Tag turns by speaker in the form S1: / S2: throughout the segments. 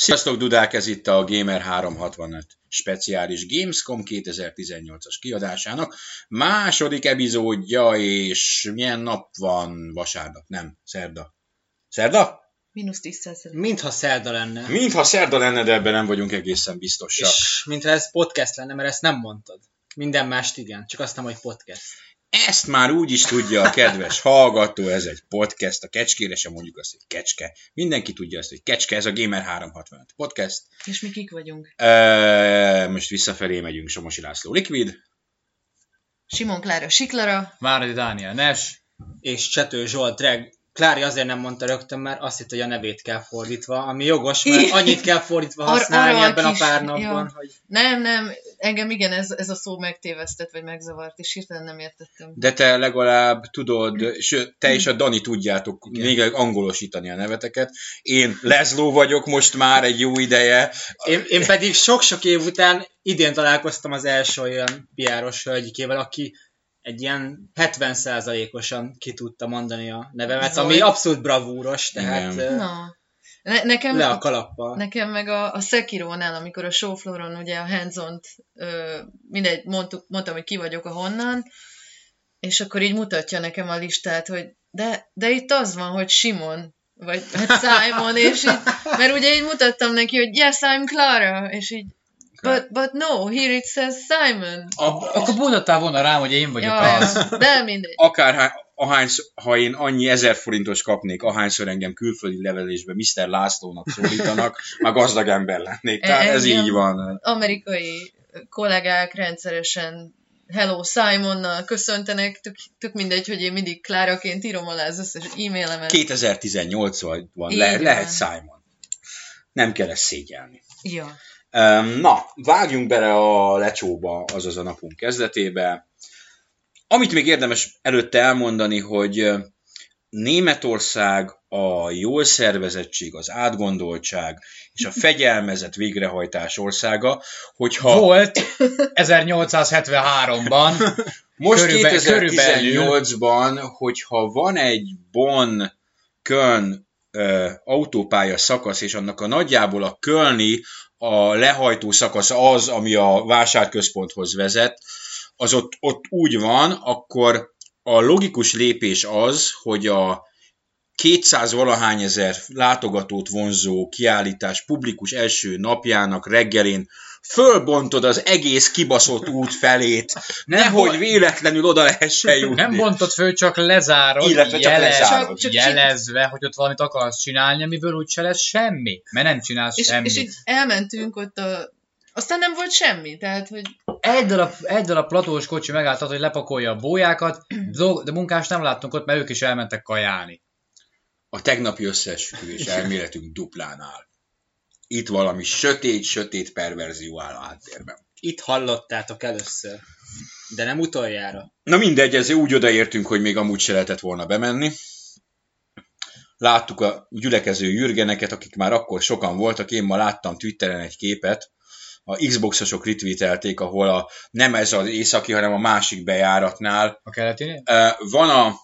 S1: Sziasztok, Dudák, ez itt a Gamer 365 speciális Gamescom 2018-as kiadásának második epizódja, és milyen nap van? Vasárnap, nem, szerda. Szerda?
S2: Mínusz 10 százalék.
S3: Mintha szerda lenne.
S1: Mintha szerda lenne, de ebben nem vagyunk egészen biztosak.
S3: És mintha ez podcast lenne, mert ezt nem mondtad. Minden mást igen, csak azt nem, hogy podcast.
S1: Ezt már úgy is tudja a kedves hallgató, ez egy podcast, a kecskére sem mondjuk azt, hogy kecske. Mindenki tudja azt, hogy kecske, ez a Gamer 365 podcast.
S2: És mi kik vagyunk?
S1: E, most visszafelé megyünk, Somosi László Liquid.
S2: Simon Klára Siklara.
S4: Váradi Dániel Nes.
S3: És Csető Zsolt Drag. Klári azért nem mondta rögtön, mert azt hitt, hogy a nevét kell fordítva, ami jogos, mert annyit kell fordítva
S2: Ar-
S3: használni
S2: arra a
S3: ebben a
S2: kis-
S3: pár napban,
S2: ja.
S3: hogy
S2: Nem, nem, engem igen, ez, ez a szó megtévesztett, vagy megzavart, és hirtelen nem értettem.
S1: De te legalább tudod, sőt, te és a Dani tudjátok
S3: Igen.
S1: még angolosítani a neveteket. Én Leszló vagyok most már egy jó ideje.
S3: Én, én pedig sok-sok év után idén találkoztam az első olyan piáros hölgyikével, aki egy ilyen 70%-osan ki tudta mondani a nevemet,
S2: Zoli.
S3: ami abszolút bravúros, tehát
S1: Igen.
S2: Na. Ne, nekem,
S3: le a kalappal.
S2: nekem meg a, a Sekirónál, amikor a showflooron ugye a hands ö, mindegy, mondtuk, mondtam, hogy ki vagyok a honnan, és akkor így mutatja nekem a listát, hogy de, de itt az van, hogy Simon, vagy hát Simon, és így, mert ugye így mutattam neki, hogy yes, I'm Clara, és így But, but no, here it says Simon.
S1: A,
S4: Akkor mondhattál volna rám, hogy én vagyok
S2: Ja,
S4: az.
S2: ja. De mindegy.
S1: akár ahányszor, ha én annyi ezer forintos kapnék, ahányszor engem külföldi levelésbe Mr. Lászlónak szólítanak, már gazdag ember lennék. Tehát ez
S2: Engem-
S1: így van.
S2: Amerikai kollégák rendszeresen Hello Simonnal köszöntenek, tök, tök mindegy, hogy én mindig Kláraként írom alá az összes e-mailemet.
S1: 2018 van, le,
S2: van.
S1: lehet Simon. Nem kell ezt szégyelni.
S2: Ja.
S1: Na, vágjunk bele a lecsóba, azaz a napunk kezdetébe. Amit még érdemes előtte elmondani, hogy Németország a jól szervezettség, az átgondoltság és a fegyelmezett végrehajtás országa, hogyha
S4: Volt 1873-ban.
S1: most
S4: körülbe-
S1: 2018-ban, hogyha van egy Bonn Köln autópálya szakasz, és annak a nagyjából a Kölni a lehajtó szakasz az, ami a vásárközponthoz vezet, az ott, ott úgy van, akkor a logikus lépés az, hogy a 200 valahány ezer látogatót vonzó kiállítás publikus első napjának reggelén fölbontod az egész kibaszott út felét, nehogy véletlenül oda lehessen jutni.
S4: Nem bontott föl, csak lezárod,
S1: Illetve csak
S4: jelez,
S1: lezárod.
S2: Csak- csak
S4: jelezve, hogy ott valamit akarsz csinálni, amiből úgyse lesz semmi. Mert nem csinálsz
S2: És,
S4: semmit.
S2: és így elmentünk ott a... Aztán nem volt semmi, tehát, hogy
S4: Egy darab, egy darab platós kocsi megálltat, hogy lepakolja a bójákat, de munkás nem láttunk ott, mert ők is elmentek kajálni.
S1: A tegnapi összeesküvés elméletünk duplán áll. Itt valami sötét-sötét perverzió áll a háttérben.
S3: Itt hallottátok először, de nem utoljára.
S1: Na mindegy, ezért úgy odaértünk, hogy még amúgy se lehetett volna bemenni. Láttuk a gyülekező jürgeneket, akik már akkor sokan voltak. Én ma láttam Twitteren egy képet, a Xboxosok retweetelték, ahol a, nem ez az északi, hanem a másik bejáratnál
S4: A keletinél?
S1: Van a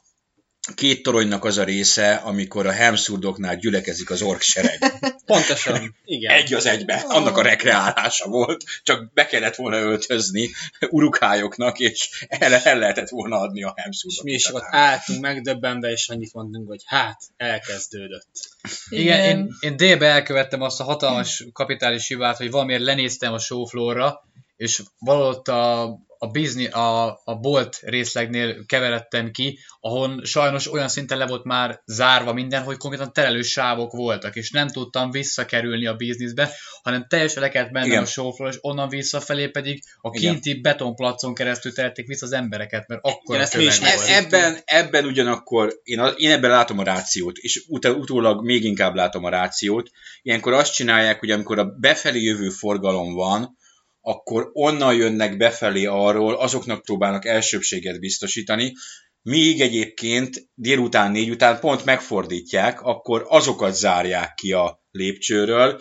S1: két toronynak az a része, amikor a Hemszurdoknál gyülekezik az ork sereg.
S3: Pontosan, igen.
S1: Egy az egybe. Annak a rekreálása volt, csak be kellett volna öltözni urukályoknak, és el, el lehetett volna adni a
S3: És
S1: Hemszurdok.
S3: mi is ott álltunk megdöbbenve, és annyit mondtunk, hogy hát, elkezdődött.
S4: Igen, én, én délbe elkövettem azt a hatalmas kapitális hibát, hogy valamiért lenéztem a showfloorra, és valott a, a, bizni, a, a bolt részlegnél keveredtem ki, ahol sajnos olyan szinten le volt már zárva minden, hogy konkrétan terelős sávok voltak, és nem tudtam visszakerülni a bizniszbe, hanem teljesen le kellett mennem
S1: Igen.
S4: a showfloor, és onnan visszafelé pedig a
S1: Igen.
S4: kinti betonplacon keresztül terelték vissza az embereket, mert akkor
S3: Igen, ezt mi is
S4: volt.
S1: ebben, ebben ugyanakkor, én, a, én ebben látom a rációt, és ut- utólag még inkább látom a rációt. Ilyenkor azt csinálják, hogy amikor a befelé jövő forgalom van, akkor onnan jönnek befelé arról, azoknak próbálnak elsőbséget biztosítani, míg egyébként délután négy után pont megfordítják, akkor azokat zárják ki a lépcsőről,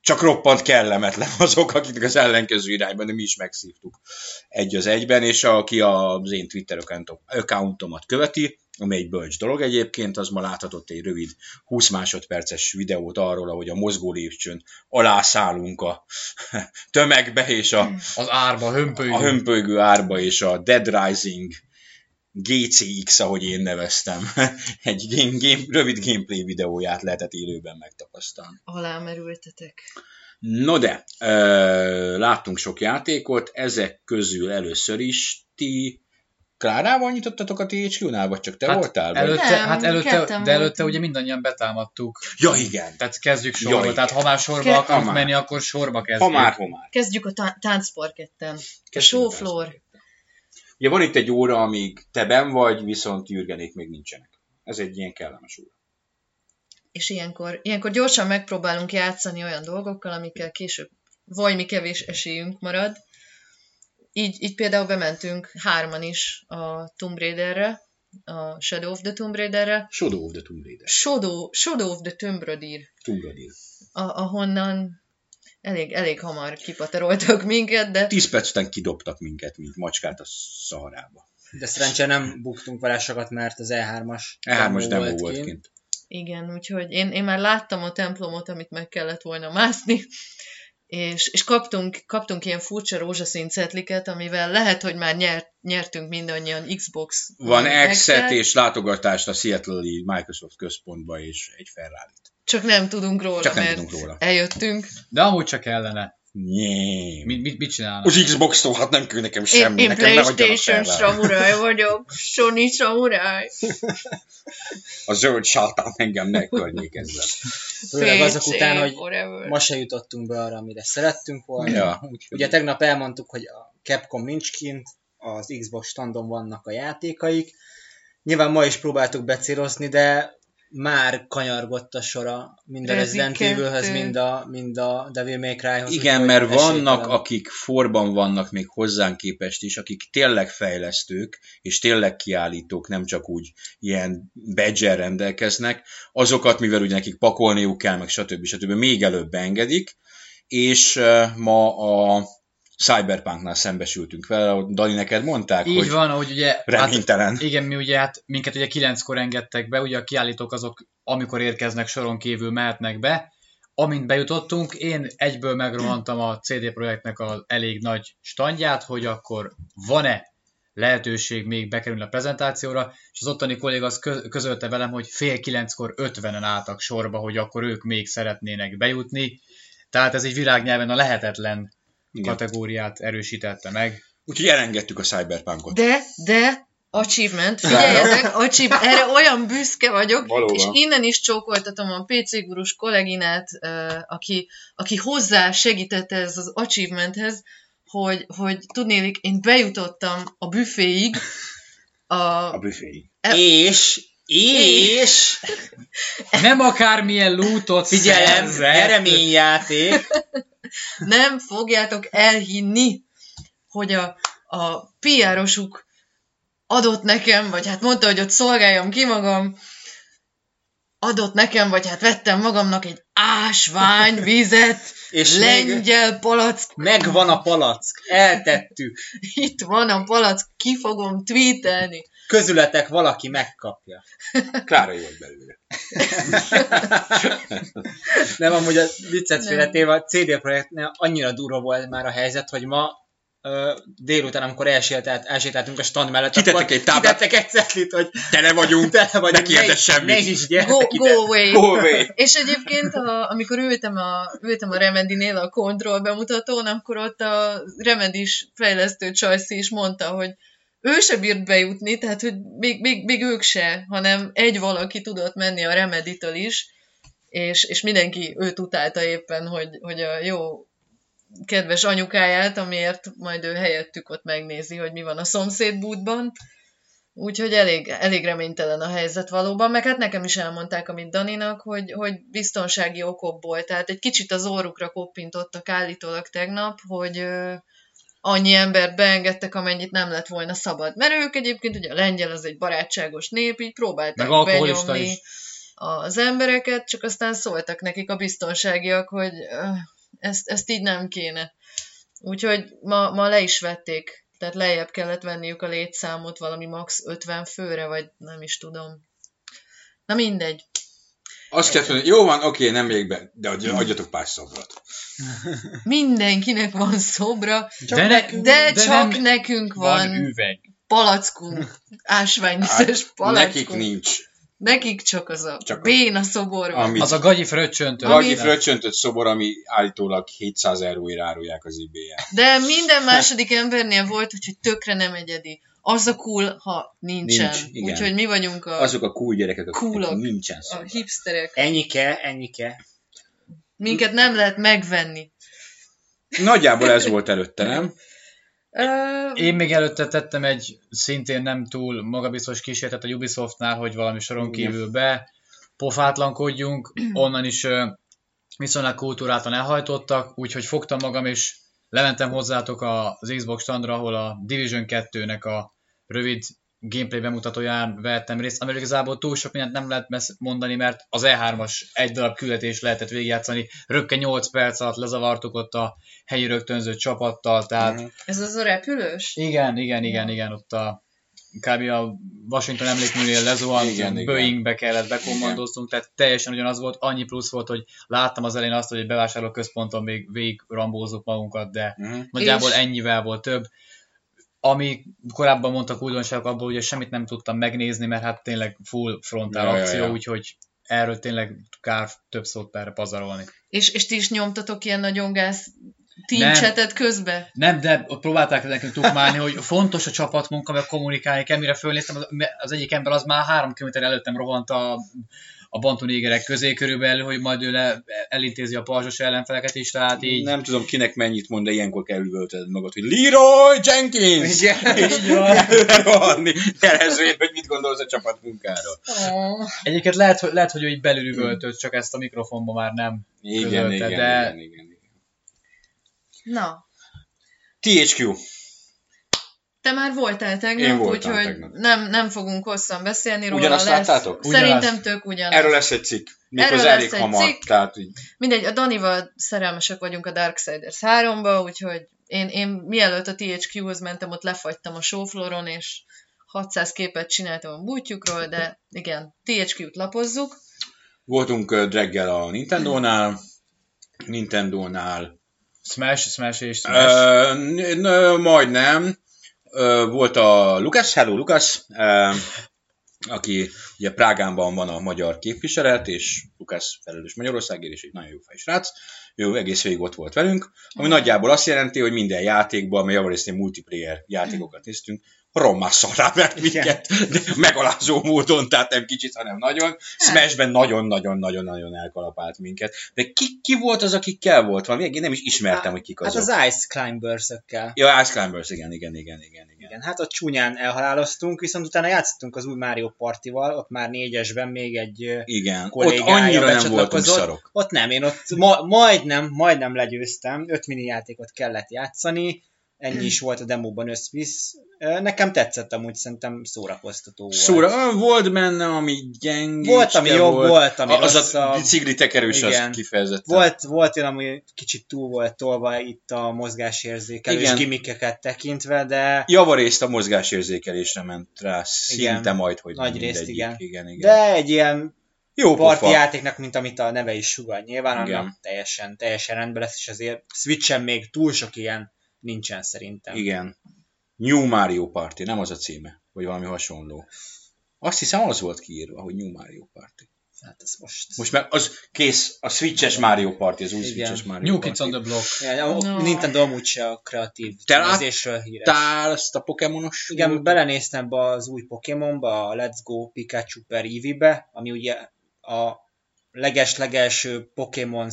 S1: csak roppant kellemetlen azok, akik az ellenkező irányban, de mi is megszívtuk egy az egyben, és aki az én Twitter accountom- accountomat követi, ami egy bölcs dolog egyébként, az ma láthatott egy rövid 20 másodperces videót arról, ahogy a mozgó lépcsőn alá szállunk a tömegbe és a,
S4: Az árba, hömpölygő.
S1: a hömpölygő árba és a Dead Rising GCX, ahogy én neveztem, egy game, game, rövid gameplay videóját lehetett élőben megtapasztalni.
S2: Alámerültetek.
S1: No de, ö, láttunk sok játékot, ezek közül először is ti Klárával nyitottatok a THQ-nál, vagy csak te
S4: Hát
S1: voltál? Vagy?
S4: Előtte,
S2: Nem,
S4: hát előtte, de előtte ugye mindannyian betámadtuk.
S1: Ja, igen.
S4: Tehát kezdjük sorba.
S1: Jaj.
S4: tehát ha már sorba
S2: Ke-
S4: akarunk
S1: Ha
S4: menni, akkor sorba
S1: Ha
S4: kezdjük.
S1: már, ha már.
S2: Kezdjük a tá- táncparketten. A
S1: Kezdjük a
S2: showfloor.
S1: Ugye van itt egy óra, amíg te ben vagy, viszont Jürgenék még nincsenek. Ez egy ilyen kellemes óra.
S2: És ilyenkor, ilyenkor gyorsan megpróbálunk játszani olyan dolgokkal, amikkel később vajmi kevés esélyünk marad. Így, így például bementünk hárman is a Tomb Raiderre, a Shadow of the Tomb Raiderre.
S1: Shadow of the Tomb Raider.
S2: Shadow, Shadow of the Tomb Raider,
S1: Tomb Raider.
S2: a- ahonnan elég, elég hamar kipateroltak minket, de
S1: 10 perc után kidobtak minket, mint macskát a szaharába.
S3: De szerencsére nem buktunk vele sokat, mert az E3-as
S1: E3-as demo volt
S3: kint.
S1: kint.
S2: Igen, úgyhogy én, én már láttam a templomot, amit meg kellett volna mászni, és, és kaptunk, kaptunk ilyen furcsa rózsaszín cetliket, amivel lehet, hogy már nyert, nyertünk mindannyian Xbox
S1: Van exet
S2: X-et,
S1: és látogatást a Seattle-i Microsoft központba és egy ferrari
S2: csak nem tudunk róla,
S1: Csak nem
S2: mert
S1: tudunk róla.
S2: eljöttünk.
S4: De amúgy csak kellene.
S1: Nyém.
S4: Mit, mit, mit csinálnak?
S1: Az Xbox-tól hát nem kell nekem
S2: Én,
S1: semmi,
S2: én
S1: hagyjanak
S2: Playstation samurai vagyok, Sony samurai.
S1: A zöld sátán engem ne környékezzen.
S3: Főleg azok után, hogy
S2: forever.
S3: ma se jutottunk be arra, amire szerettünk volna.
S1: Ja,
S3: Ugye tegnap elmondtuk, hogy a Capcom nincs kint, az Xbox standon vannak a játékaik. Nyilván ma is próbáltuk becélozni, de már kanyargott a sora mind a Resident Evilhöz,
S2: kettő.
S3: mind a, mind a Devil May Cry-hoz.
S1: Igen, mert vannak,
S3: esélytelen.
S1: akik forban vannak még hozzánk képest is, akik tényleg fejlesztők, és tényleg kiállítók, nem csak úgy ilyen badge rendelkeznek, azokat, mivel ugye nekik pakolniuk kell, meg stb. stb. még előbb engedik, és eh, ma a Cyberpunknál szembesültünk vele, Dani, neked mondták,
S4: Így
S1: hogy
S4: van, hogy ugye... Hát,
S1: reménytelen.
S4: igen, mi ugye hát minket ugye kilenckor engedtek be, ugye a kiállítók azok, amikor érkeznek soron kívül mehetnek be. Amint bejutottunk, én egyből megrohantam a CD Projektnek az elég nagy standját, hogy akkor van-e lehetőség még bekerülni a prezentációra, és az ottani kolléga az kö- közölte velem, hogy fél kilenckor ötvenen álltak sorba, hogy akkor ők még szeretnének bejutni. Tehát ez egy világnyelven a lehetetlen
S1: Igen.
S4: kategóriát erősítette meg.
S1: Úgyhogy elengedtük a Cyberpunkot.
S2: De, de, achievement, figyeljetek, achievement, erre olyan büszke vagyok,
S1: Valóban.
S2: és innen is csókoltatom a PC gurus kolléginát, aki, aki hozzá segítette ez az achievementhez, hogy, hogy tudnélik, én bejutottam a büféig, a,
S1: A büféig.
S3: És, és,
S4: Nem akármilyen lootot
S3: figyelem,
S4: szerzett.
S3: nyereményjáték,
S2: nem fogjátok elhinni, hogy a, a PR-osuk adott nekem, vagy hát mondta, hogy ott szolgáljam ki magam, adott nekem, vagy hát vettem magamnak egy ásványvizet,
S3: és még
S2: lengyel palack,
S3: megvan a palack, eltettük.
S2: itt van a palack, ki fogom tweetelni.
S3: Közületek valaki megkapja.
S1: Klára jó vagy belőle.
S3: Nem, amúgy a viccet félretéve a CD Projektnél annyira durva volt már a helyzet, hogy ma ö, délután, amikor elsétált, elsétáltunk a stand mellett,
S1: Kitettek
S3: akkor
S1: egy táblát.
S3: kitettek egy cetlit, hogy
S1: Tele vagyunk,
S3: tele vagy,
S1: ne kérdezz semmit.
S3: Ne is
S2: Go,
S3: gyertek
S2: go
S3: ide.
S2: away!
S1: Go away.
S2: És egyébként, a, amikor ültem a, ültem a Remedinél a Control bemutatón, akkor ott a Remedis fejlesztő Csajci is mondta, hogy ő se bírt bejutni, tehát hogy még, még, még ők se, hanem egy valaki tudott menni a Remeditől is, és, és mindenki őt utálta éppen, hogy, hogy a jó kedves anyukáját, amiért majd ő helyettük ott megnézi, hogy mi van a szomszéd bútban. Úgyhogy elég, elég reménytelen a helyzet valóban, meg hát nekem is elmondták, amit Daninak, hogy, hogy biztonsági okokból, tehát egy kicsit az orrukra koppintottak állítólag tegnap, hogy annyi embert beengedtek, amennyit nem lett volna szabad. Mert ők egyébként, ugye a lengyel az egy barátságos nép, így próbálták
S4: Meg
S2: benyomni
S4: is.
S2: az embereket, csak aztán szóltak nekik a biztonságiak, hogy ezt, ezt így nem kéne. Úgyhogy ma, ma le is vették Tehát lejjebb kellett venniük a létszámot valami max 50 főre, vagy nem is tudom. Na mindegy.
S1: Azt kell mondani, jó van, oké, nem még be, de adj- adjatok pár szobrot.
S2: Mindenkinek van szobra,
S4: De, ne,
S2: de, de csak
S4: nem
S2: nekünk
S4: van
S2: van
S4: üveg.
S2: palackunk, ásványvizes palackunk.
S1: Nekik nincs.
S2: Nekik csak az a
S1: Csak
S2: csak béna szobor van.
S1: Amit
S4: Az a gagyi fröccsöntő.
S1: Gagyi fröccsöntött szobor, ami állítólag 700 euróért árulják az ebay-en.
S2: De minden második embernél volt, úgyhogy tökre nem egyedi. Az a cool, ha nincsen.
S1: Nincs,
S2: úgyhogy mi vagyunk a,
S1: Azok a cool gyerekek, akiknek
S2: Coolok.
S1: nincsen
S2: a
S1: szobor.
S2: hipsterek.
S3: Ennyike, ennyike.
S2: Minket nem lehet megvenni.
S1: Nagyjából ez volt előtte, nem?
S4: Én még előtte tettem egy szintén nem túl magabiztos kísérletet a Ubisoftnál, hogy valami soron kívül be pofátlankodjunk, onnan is viszonylag kultúráltan elhajtottak, úgyhogy fogtam magam és lementem hozzátok az Xbox standra, ahol a Division 2-nek a rövid gameplay bemutatóján vettem részt, amiről igazából túl sok mindent nem lehet mesz- mondani, mert az E3-as egy darab küldetés lehetett végigjátszani, rögtön 8 perc alatt lezavartuk ott a helyi rögtönző csapattal, tehát
S2: ez az a repülős?
S4: igen, igen, igen, igen, ott a kb. a Washington emlékműnél lezuhant,
S1: Igen, igen.
S4: Boeingbe kellett bekommandoztunk, tehát teljesen ugyanaz volt, annyi plusz volt, hogy láttam az elején azt, hogy egy bevásárlóközponton még végig rambózunk magunkat, de
S1: Mhm.
S4: nagyjából
S2: És-
S4: ennyivel volt több. Ami korábban mondtak újdonságok, abból ugye semmit nem tudtam megnézni, mert hát tényleg full frontál
S1: Ja, ja,
S4: akció,
S1: ja.
S4: úgyhogy erről tényleg kár több szót erre pazarolni.
S2: És, és ti is nyomtatok ilyen nagyon gáz chatet közbe?
S4: Nem, de ott próbálták nekünk tukmálni, hogy fontos a csapatmunka, meg kommunikálni kell, mire fölnéztem, az, az egyik ember az már három kilométer előttem rohant a, a bantunégerek közé körülbelül, hogy majd ő le, elintézi a parzsos ellenfeleket is, tehát így...
S1: Nem tudom kinek mennyit mond, de ilyenkor kell üvöltöd magad, hogy Leroy Jenkins!
S3: Igen.
S1: És előre rohanni, jelezvén, hogy mit gondolsz a csapat munkáról.
S2: Oh.
S4: Egyébként lehet, hogy, lehet, hogy ő így belül üvöltött, csak ezt a mikrofonban már nem
S1: Igen,
S4: közölte,
S1: igen,
S4: de
S1: igen, igen, igen.
S2: Na,
S1: THQ.
S2: te már voltál
S1: Én
S2: tegnap,
S1: voltam
S2: úgyhogy
S1: tegnap.
S2: nem, nem fogunk hosszan beszélni róla.
S1: Ugyanazt
S2: lesz.
S1: láttátok?
S2: Szerintem
S4: Ugyanazt.
S2: tök ugyanaz.
S1: Erről lesz egy cikk. Méghozzá
S2: Erről
S1: elég
S2: lesz egy
S1: hamar.
S2: cikk.
S1: Tehát így,
S2: Mindegy, a Danival szerelmesek vagyunk a Darksiders 3-ba, úgyhogy én, én mielőtt a THQ-hoz mentem, ott lefagytam a showflooron, és 600 képet csináltam a bútyukról, de igen, THQ-t lapozzuk.
S1: voltunk ö, Dreggel a Nintendo-nál, Nintendo-nál
S4: Smash, Smash és Smash.
S1: N- majdnem. Ö, volt a Lukas, hello Lukas, ö, aki ugye Prágánban van a magyar képviselet, és Lukas felelős Magyarországért, és egy nagyon jó fej srác. Ő egész végig ott volt velünk, ami nagyjából azt jelenti, hogy minden játékban, mert javarészt multiplayer játékokat néztünk, rommá szarrá vert minket, de megalázó módon, tehát nem kicsit, hanem nagyon. Smashben nagyon-nagyon-nagyon-nagyon elkalapált minket. De ki, ki volt az, akikkel volt valami? Én nem is ismertem, hogy kik
S3: Hát
S1: azok.
S3: az Ice Climbers-ökkel.
S1: Ja, Ice Climbers, igen, igen, igen, igen, igen.
S3: Igen, hát ott csúnyán elhaláloztunk, viszont utána játszottunk az új Mario Partival, ott már négyesben még egy
S1: Igen, ott annyira nem voltunk szarok.
S3: Ott nem, én ott ma, majdnem, majdnem legyőztem, öt mini játékot kellett játszani, ennyi is volt a demóban összvisz. Nekem tetszett amúgy, szerintem szórakoztató volt.
S1: Szóra, volt benne, ami gyenge.
S3: Volt, ami jobb, volt, ami
S1: Az a
S3: rosszabb.
S1: cigli tekerős, az
S3: Igen.
S1: kifejezetten.
S3: Volt, volt olyan, ami kicsit túl volt tolva itt a mozgásérzékelés
S1: Igen.
S3: gimmickeket tekintve, de,
S1: Javarészt a mozgásérzékelésre ment rá, szinte
S3: Igen.
S1: majd, hogy
S3: Nagy részt, igen.
S1: igen, igen.
S3: de egy ilyen
S1: Jó
S3: parti
S1: pofa.
S3: játéknak, mint amit a neve is sugal. Nyilván
S1: Igen.
S3: annak teljesen, teljesen rendben lesz, és azért Switchen még túl sok ilyen nincsen szerintem.
S1: Igen. New Mario Party, nem az a címe, vagy valami hasonló. Azt hiszem, az volt kiírva, hogy New Mario Party.
S3: Hát ez most...
S1: Most meg az kész, a Switches Mario Party, az új
S3: Igen.
S1: Switches Mario
S4: New
S1: Party.
S4: Kids on the Block.
S3: Ja, a
S2: No.
S3: Nintendo amúgy se a kreatív
S1: Te
S3: tervezésről híres.
S1: Láttál azt a Pokémonos?
S3: Igen, belenéztem be az új Pokémonba, a Let's Go Pikachu per Eevee-be, ami ugye a leges-legelső Pokémon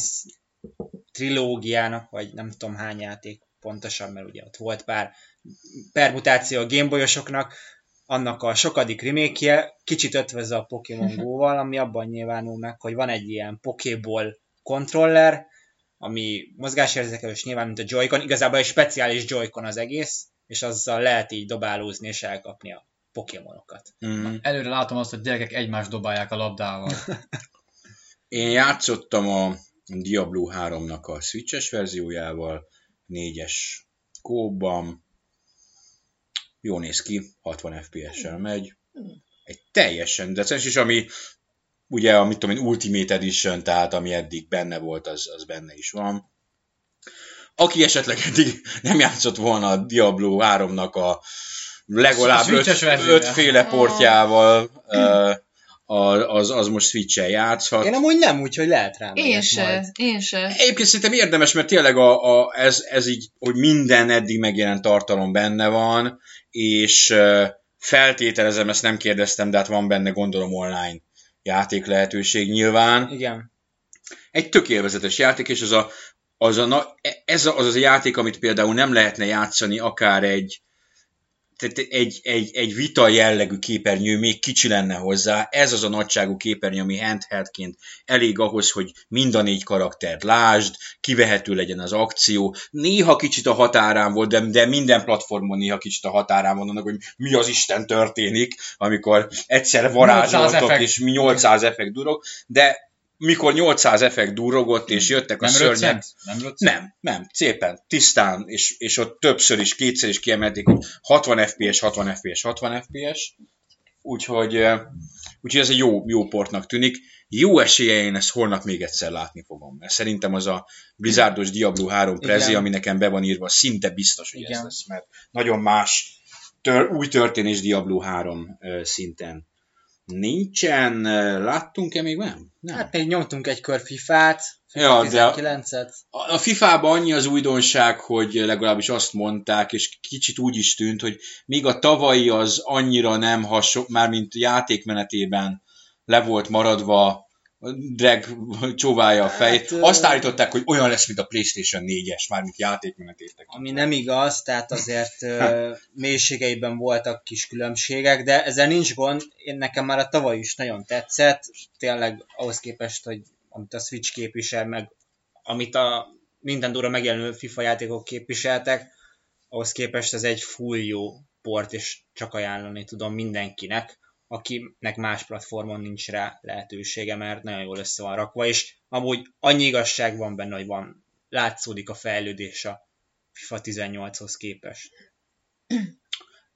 S3: trilógiának, vagy nem tudom hány játék pontosan, mert ugye ott volt pár permutáció a Gameboyosoknak, annak a sokadik remake kicsit ötvözze a Pokémon Go-val, ami abban nyilvánul meg, hogy van egy ilyen Pokéball kontroller, ami mozgásérzékelős nyilván, mint a Joy-Con, igazából egy speciális Joy-Con az egész, és azzal lehet így dobálózni és elkapni a Pokémonokat.
S1: Mm.
S4: Előre látom azt, hogy gyerekek egymást dobálják a labdával.
S1: Én játszottam a Diablo 3-nak a Switches verziójával, 4-es kóban. Jó néz ki, 60 FPS-sel megy. Egy teljesen decens, és ami ugye, amit tudom én, Ultimate Edition, tehát ami eddig benne volt, az, az benne is van. Aki esetleg eddig nem játszott volna a Diablo 3-nak a legalább öt, ötféle portjával, a- az, az most Switch-en játszhat.
S3: Én amúgy nem úgy, hogy lehet rám.
S2: Én se, én se.
S1: Egyébként szerintem érdemes, mert tényleg a, a, ez, ez így, hogy minden eddig megjelent tartalom benne van, és feltételezem, ezt nem kérdeztem, de hát van benne gondolom online játék lehetőség nyilván.
S3: Igen.
S1: Egy tök élvezetes játék, és az a, az a, na- ez a, az, az a játék, amit például nem lehetne játszani akár egy, tehát egy, egy, egy vita jellegű képernyő még kicsi lenne hozzá. Ez az a nagyságú képernyő, ami handheldként elég ahhoz, hogy mind a négy karaktert lásd, kivehető legyen az akció. Néha kicsit a határán volt, de, de minden platformon néha kicsit a határán van annak, hogy mi az Isten történik, amikor egyszer
S4: 800
S1: varázsoltok, és mi 800 effekt durog, de mikor 800 effekt durogott, és jöttek a
S4: Nem
S1: szörnyek,
S4: röccent? Nem röccent?
S1: nem, nem, szépen, tisztán, és, és ott többször is, kétszer is kiemelték, hogy 60 FPS, 60 FPS, 60 FPS, úgyhogy, úgyhogy ez egy jó, jó portnak tűnik. Jó esélye én ezt holnap még egyszer látni fogom, mert szerintem az a Blizzardos Diablo 3 prezi,
S3: Igen.
S1: ami nekem be van írva, szinte biztos, hogy ez
S3: Igen.
S1: lesz, mert nagyon más tör, új történés Diablo 3 eh, szinten. Nincsen, eh, láttunk-e még nem? Nem.
S3: Hát még nyomtunk egy kör FIFA-t,
S1: Ja,
S3: FIFA
S1: de-
S3: 19-et.
S1: A a FIFA-ban annyi az újdonság, hogy legalábbis azt mondták, és kicsit úgy is tűnt, hogy még a tavalyi az annyira nem hasonló, mármint játékmenetében le volt maradva, drag csóválja a fejét.
S3: Hát,
S1: Azt állították, hogy olyan lesz, mint a PlayStation 4-es, mármint játékmenetétek.
S3: Ami nem igaz, tehát azért mélységeiben voltak kis különbségek, de ezzel nincs gond. Én nekem már a tavaly is nagyon tetszett, tényleg ahhoz képest, hogy amit a Switch képvisel, meg amit a Nintendo-ra megjelenő FIFA játékok képviseltek, ahhoz képest ez egy full jó port, és csak ajánlani tudom mindenkinek, akinek más platformon nincs rá lehetősége, mert nagyon jól össze van rakva, és amúgy annyi igazság van benne, hogy van, látszódik a fejlődés a FIFA 18-hoz képest.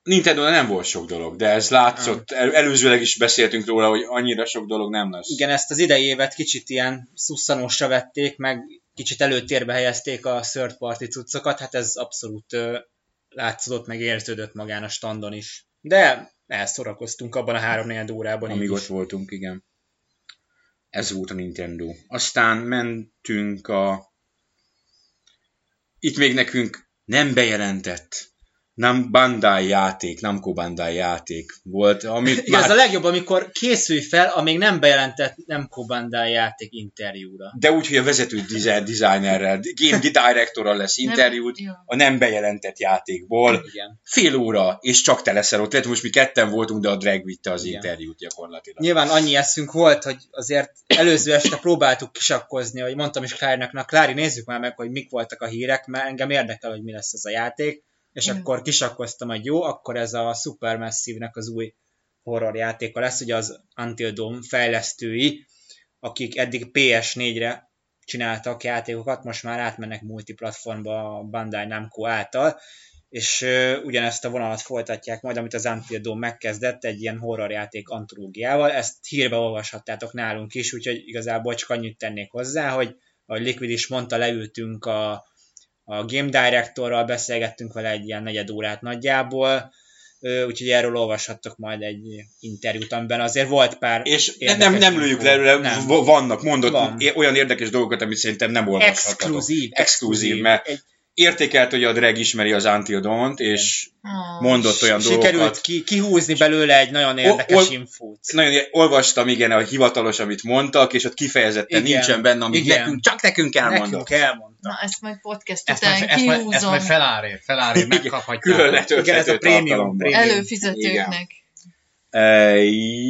S1: nintendo nem volt sok dolog, de ez látszott, el, előzőleg is beszéltünk róla, hogy annyira sok dolog nem lesz.
S3: Igen, ezt az idei évet kicsit ilyen szusszanósra vették, meg kicsit előtérbe helyezték a third party cuccokat, hát ez abszolút ö, látszódott, meg érződött magán a standon is. De elszorakoztunk abban a három órában
S1: Amíg ott voltunk, igen. Ez volt a Nintendo. Aztán mentünk a... Itt még nekünk nem bejelentett, nem Bandai játék, Namco Bandai játék volt, amit
S3: Igen, ez a
S1: már...
S3: legjobb, amikor készülj fel a még nem bejelentett Namco Bandai játék interjúra.
S1: De úgy, hogy a vezető designerrel, game directorral lesz interjút,
S2: jó.
S1: a nem bejelentett játékból,
S3: Igen.
S1: fél óra, és csak te leszel ott. Lehet, most mi ketten voltunk, de a drag vitte az
S3: Igen.
S1: interjút gyakorlatilag.
S3: Nyilván annyi eszünk volt, hogy azért előző este próbáltuk kisakkozni, hogy mondtam is Klárnak, na Klári, nézzük már meg, hogy mik voltak a hírek, mert engem érdekel, hogy mi lesz ez a játék, és
S2: Igen.
S3: akkor kisakkoztam, hogy jó, akkor ez a Supermassive-nek az új horror játéka lesz, ugye az Until Dawn fejlesztői, akik eddig PS4-re csináltak játékokat, most már átmennek multiplatformba a Bandai Namco által, és ugyanezt a vonalat folytatják majd, amit az Until Dawn megkezdett egy ilyen horrorjáték antológiával. Ezt hírbe olvashattátok nálunk is, úgyhogy igazából csak annyit tennék hozzá, hogy ahogy Liquid is mondta, leültünk a, a Game Directorral, beszélgettünk vele egy ilyen negyed órát nagyjából, úgyhogy erről olvashattok majd egy interjút, amiben azért volt pár
S1: És nem, nem lőjük le, le
S3: Nem.
S1: vannak, mondott
S3: Van.
S1: olyan érdekes dolgokat, amit szerintem nem olvashattatok.
S3: Exkluzív.
S1: Exkluzív, mert
S3: Egy,
S1: értékelt, hogy a drag ismeri az Until Dawn-t, és
S2: Ah,
S1: mondott olyan
S3: sikerült
S1: dolgokat.
S3: ki, kihúzni belőle egy nagyon érdekes
S1: ol-
S3: infót.
S1: Nagyon olvastam, igen, a hivatalos, amit mondtak, és ott kifejezetten
S3: Igen.
S1: nincsen benne, amit
S3: Igen.
S1: nekünk, csak nekünk elmondott.
S3: Nekünk elmondta.
S2: Na, ezt majd podcast
S4: Ezt
S2: után
S4: majd, ezt, majd, ezt
S2: kihúzom
S4: majd felárér, felárér, megkaphatják.
S1: Külön
S3: Igen, ez a prémium,
S1: tartalomban.
S3: prémium.
S1: E,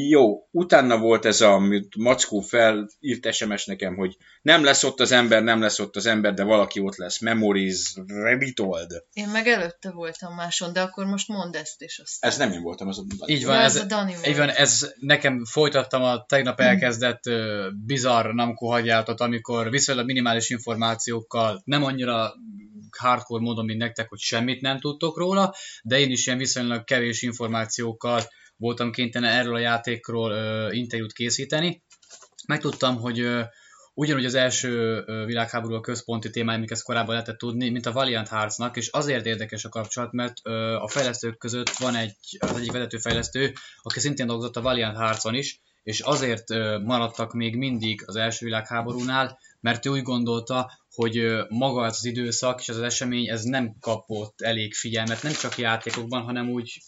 S1: jó, utána volt ez a, amit Mackó felírt SMS nekem, hogy nem lesz ott az ember, nem lesz ott az ember, de valaki ott lesz. Memories Retold.
S2: Én meg előtte voltam máson, de akkor most mondd ezt is aztán.
S1: Ez nem én voltam, az a
S4: Így
S2: Ja,
S4: van,
S2: ez
S4: ez,
S2: a Dani volt.
S4: így van, ez nekem folytattam a tegnap elkezdett uh, bizarr Namco hagyjátot, amikor viszonylag minimális információkkal, nem annyira hardcore módon, mint nektek, hogy semmit nem tudtok róla, de én is ilyen viszonylag kevés információkkal voltam kénytelen erről a játékról uh, interjút készíteni. Megtudtam, hogy uh, ugyanúgy az első világháború a központi témája, amik ezt korábban lehetett tudni, mint a Valiant Heartsnak, és azért érdekes a kapcsolat, mert a fejlesztők között van egy, az egyik vezető fejlesztő, aki szintén dolgozott a Valiant Heartson is, és azért maradtak még mindig az első világháborúnál, mert ő úgy gondolta, hogy maga az időszak és az esemény ez nem kapott elég figyelmet, nem csak játékokban, hanem úgy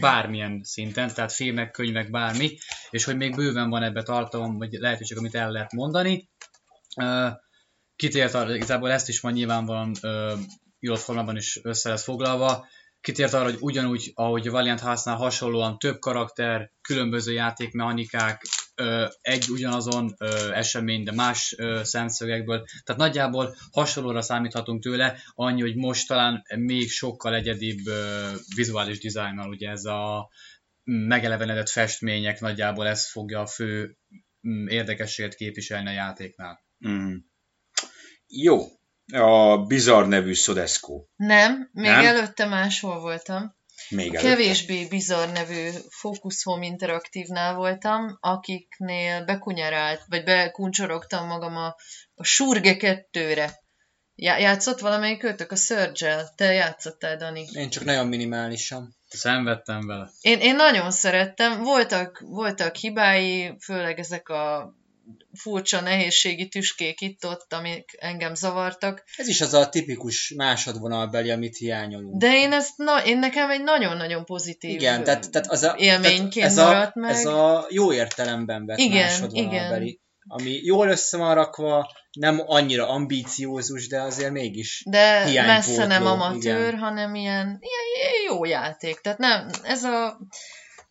S4: bármilyen szinten, tehát filmek, könyvek, bármi, és hogy még bőven van ebbe tartalom, vagy lehetőség, amit el lehet mondani. Kitért igazából ezt is van nyilvánvalóan írott formában is össze lesz foglalva, kitért arra, hogy ugyanúgy, ahogy a Valiant használ hasonlóan több karakter, különböző játékmechanikák, egy ugyanazon esemény, de más szemszögekből. Tehát nagyjából hasonlóra számíthatunk tőle, annyi, hogy most talán még sokkal egyedibb vizuális dizájnnal, ugye ez a megelevenedett festmények, nagyjából ez fogja a fő érdekességet képviselni a játéknál. Mm.
S1: Jó, a Bizarre nevű Sodesco.
S2: Nem, még Nem? előtte máshol voltam. Még előtte. Kevésbé bizarr nevű Focus Home Interaktívnál voltam, akiknél bekunyerált, vagy bekuncsorogtam magam a, a Surge 2-re. Já- játszott valamelyik őtök a surge Te játszottál, Dani?
S3: Én csak nagyon minimálisan.
S4: Szenvedtem vele.
S2: Én, én nagyon szerettem. Voltak, voltak hibái, főleg ezek a furcsa nehézségi tüskék itt-ott, amik engem zavartak.
S3: Ez is az a tipikus másodvonalbeli, amit hiányolunk.
S2: De én ezt, na, én nekem egy nagyon-nagyon pozitív
S3: igen, tehát, tehát az a,
S2: élményként
S3: tehát ez
S2: maradt
S3: a,
S2: meg.
S3: Ez a jó értelemben vett igen, másodvonalbeli. Igen. Ami jól össze van rakva, nem annyira ambíciózus, de azért mégis
S2: De messze nem amatőr, igen. hanem ilyen, ilyen jó játék. Tehát nem, ez a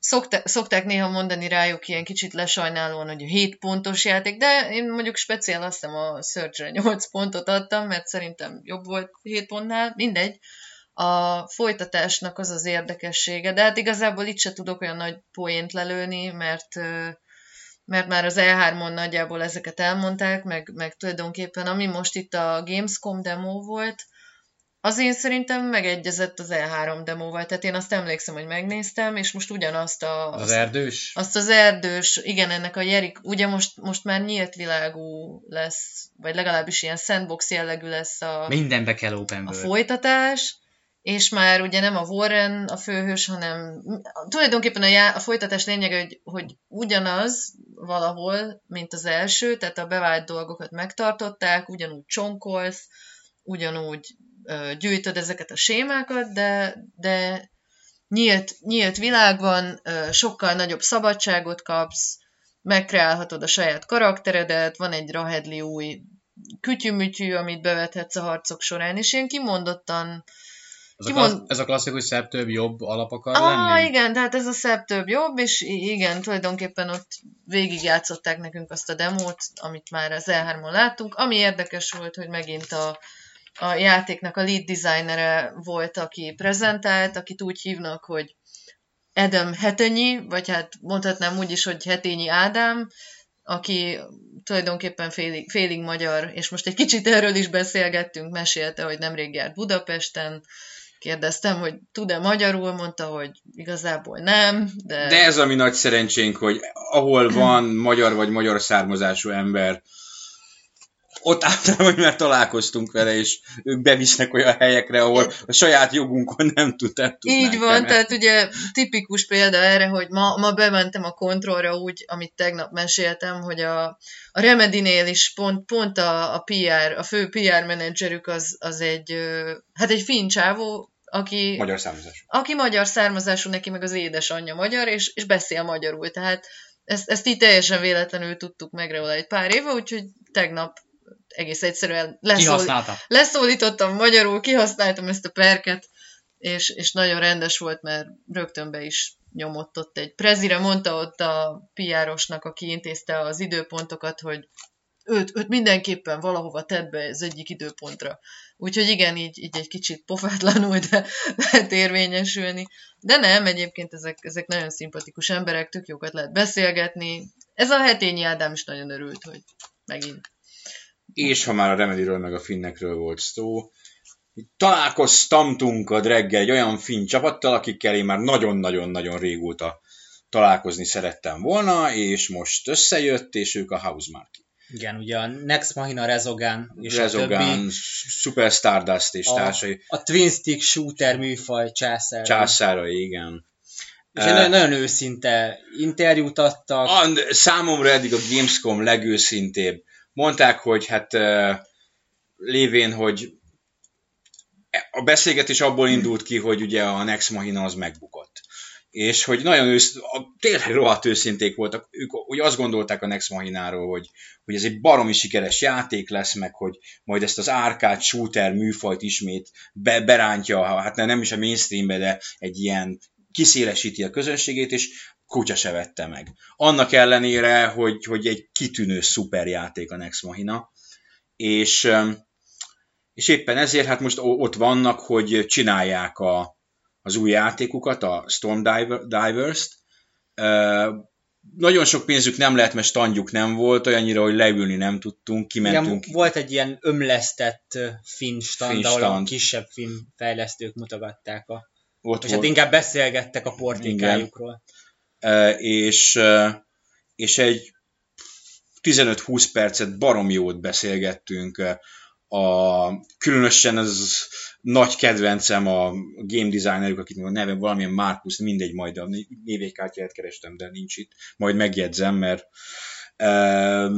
S2: Szokta, szokták néha mondani rájuk ilyen kicsit lesajnálóan, hogy 7 pontos játék, de én mondjuk speciál azt hiszem a Surge-re 8 pontot adtam, mert szerintem jobb volt 7 pontnál, mindegy. A folytatásnak az az érdekessége, de hát igazából itt se tudok olyan nagy poént lelőni, mert mert már az E3-on nagyjából ezeket elmondták, meg, meg tulajdonképpen ami most itt a Gamescom demo volt, az én szerintem megegyezett az E3 demóval, tehát én azt emlékszem, hogy megnéztem, és most ugyanazt a...
S4: Az erdős?
S2: Azt az erdős, igen, ennek a Jerik, ugye most, most már nyílt világú lesz, vagy legalábbis ilyen sandbox jellegű lesz a...
S4: Mindenbe kell open world.
S2: A folytatás, és már ugye nem a Warren a főhős, hanem tulajdonképpen a, já, a folytatás lényege, hogy, hogy ugyanaz valahol, mint az első, tehát a bevált dolgokat megtartották, ugyanúgy csonkolsz, ugyanúgy gyűjtöd ezeket a sémákat, de, de nyílt, nyílt világban sokkal nagyobb szabadságot kapsz, megkreálhatod a saját karakteredet, van egy rahedli új kütyümütyű, amit bevethetsz a harcok során, és ilyen kimondottan
S4: ez, kimond... a, klassz, ez a klasszikus szebb több jobb alap akar ah, lenni?
S2: igen, tehát ez a szebb több jobb, és igen, tulajdonképpen ott végigjátszották nekünk azt a demót, amit már az E3-on láttunk. Ami érdekes volt, hogy megint a, a játéknak a lead designere volt, aki prezentált, akit úgy hívnak, hogy Adam Hetenyi, vagy hát mondhatnám úgy is, hogy Hetényi Ádám, aki tulajdonképpen félig, félig magyar, és most egy kicsit erről is beszélgettünk, mesélte, hogy nemrég járt Budapesten, kérdeztem, hogy tud-e magyarul, mondta, hogy igazából nem, de...
S1: De ez a mi nagy szerencsénk, hogy ahol van magyar vagy magyar származású ember, ott általában, hogy már találkoztunk vele, és ők bevisznek olyan helyekre, ahol a saját jogunkon nem tud nem
S2: Így van, temetni. tehát ugye tipikus példa erre, hogy ma, ma bementem a kontrollra úgy, amit tegnap meséltem, hogy a, a Remedinél is pont, pont a, a PR, a fő PR menedzserük az, az egy, hát egy finn csávó, aki...
S1: Magyar származású.
S2: Aki magyar származású, neki meg az édesanyja magyar, és, és beszél magyarul, tehát ezt, ezt így teljesen véletlenül tudtuk meg róla egy pár éve, úgyhogy tegnap egész egyszerűen leszól, leszólítottam magyarul, kihasználtam ezt a perket, és, és nagyon rendes volt, mert rögtön be is nyomott ott egy prezire, mondta ott a piárosnak, aki intézte az időpontokat, hogy őt, őt mindenképpen valahova tett be az egyik időpontra. Úgyhogy igen, így, így egy kicsit pofátlanul, de lehet érvényesülni. De nem, egyébként ezek, ezek nagyon szimpatikus emberek, tök jókat lehet beszélgetni. Ez a hetényi Ádám is nagyon örült, hogy megint
S1: és ha már a Remedyről meg a finnekről volt szó, találkoztamtunk a reggel egy olyan finn csapattal, akikkel én már nagyon-nagyon-nagyon régóta találkozni szerettem volna, és most összejött, és ők a Housemarque.
S3: Igen, ugye a Next Machina Rezogan és
S1: Rezogan,
S3: a többi.
S1: Super Stardust és
S3: A,
S1: társai.
S3: a Twin Stick Shooter műfaj császár.
S1: Császárai, igen.
S3: És egy nagyon, nagyon őszinte interjút adtak.
S1: A, számomra eddig a Gamescom legőszintébb. Mondták, hogy hát lévén, hogy a beszélgetés abból indult ki, hogy ugye a Next Machina az megbukott. És hogy nagyon ősz, tényleg rohadt őszinték voltak. Ők úgy azt gondolták a Next Machináról, hogy, hogy ez egy baromi sikeres játék lesz, meg hogy majd ezt az árkád shooter műfajt ismét be, berántja, hát nem is a mainstreambe, de egy ilyen kiszélesíti a közönségét, és kutya se vette meg. Annak ellenére, hogy, hogy egy kitűnő szuperjáték a Next Machina, és, és éppen ezért hát most ott vannak, hogy csinálják a, az új játékukat, a Storm Divers-t. Nagyon sok pénzük nem lehet, mert standjuk nem volt, olyannyira, hogy leülni nem tudtunk, kimentünk.
S3: Igen, volt egy ilyen ömlesztett finn stand,
S1: Finn
S3: ahol a kisebb finn fejlesztők mutogatták a...
S1: Ott
S3: És hát
S1: volt.
S3: inkább beszélgettek a portékájukról.
S1: Ö, és, és egy 15-20 percet barom jót beszélgettünk. A, különösen az nagy kedvencem a game designerük, akit a neve valamilyen Markus, mindegy, majd a névékártyáját kerestem, de nincs itt, majd megjegyzem, mert uh,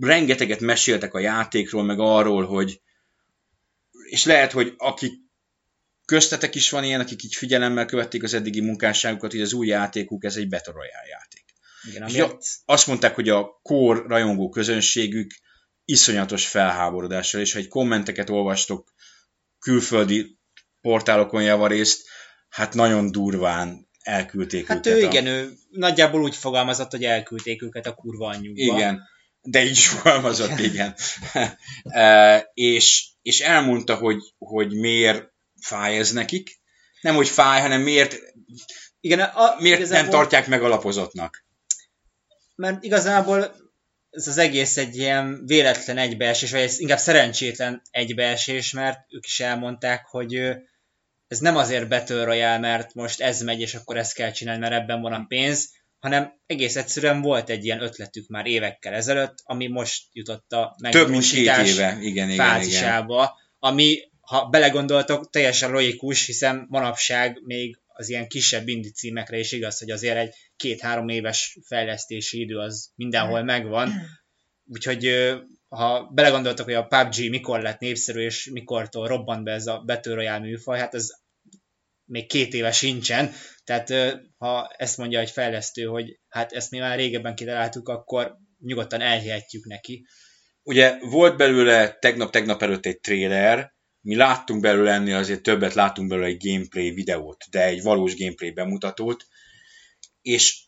S1: rengeteget meséltek a játékról, meg arról, hogy és lehet, hogy akik köztetek is van ilyen, akik így figyelemmel követték az eddigi munkásságukat, hogy az új játékuk, ez egy Battle Royale játék.
S3: Igen,
S1: És
S3: amiért
S1: Azt mondták, hogy a core rajongó közönségük iszonyatos felháborodással, és ha egy kommenteket olvastok külföldi portálokon javarészt, hát nagyon durván elküldték
S3: Hát
S1: őket.
S3: ő
S1: a...
S3: igen, ő nagyjából úgy fogalmazott, hogy elküldték őket a kurva anyjukba.
S1: Igen, de így fogalmazott, igen. e, és, és elmondta, hogy, hogy miért fáj ez nekik. Nem, hogy fáj, hanem miért,
S3: Igen, a,
S1: miért
S3: igazából,
S1: nem tartják meg alapozottnak.
S3: Mert igazából ez az egész egy ilyen véletlen egybeesés, vagy ez inkább szerencsétlen egybeesés, mert ők is elmondták, hogy ez nem azért Royale, mert most ez megy, és akkor ezt kell csinálni, mert ebben van a pénz, hanem egész egyszerűen volt egy ilyen ötletük már évekkel ezelőtt, ami most jutott a
S1: Több mint két
S3: megvalósítás
S1: éve, igen, igen,
S3: ami, ha belegondoltok, teljesen logikus, hiszen manapság még az ilyen kisebb indi címekre is igaz, hogy azért egy két-három éves fejlesztési idő az mindenhol megvan. Úgyhogy ha belegondoltok, hogy a PUBG mikor lett népszerű, és mikortól robbant be ez a Battle műfaj, hát ez még két éve sincsen. Tehát ha ezt mondja egy fejlesztő, hogy hát ezt mi már régebben kitaláltuk, akkor nyugodtan elhihetjük neki.
S1: Ugye volt belőle tegnap-tegnap előtt egy trailer, mi láttunk belőle ennél azért többet, láttunk belőle egy gameplay videót, de egy valós gameplay bemutatót, és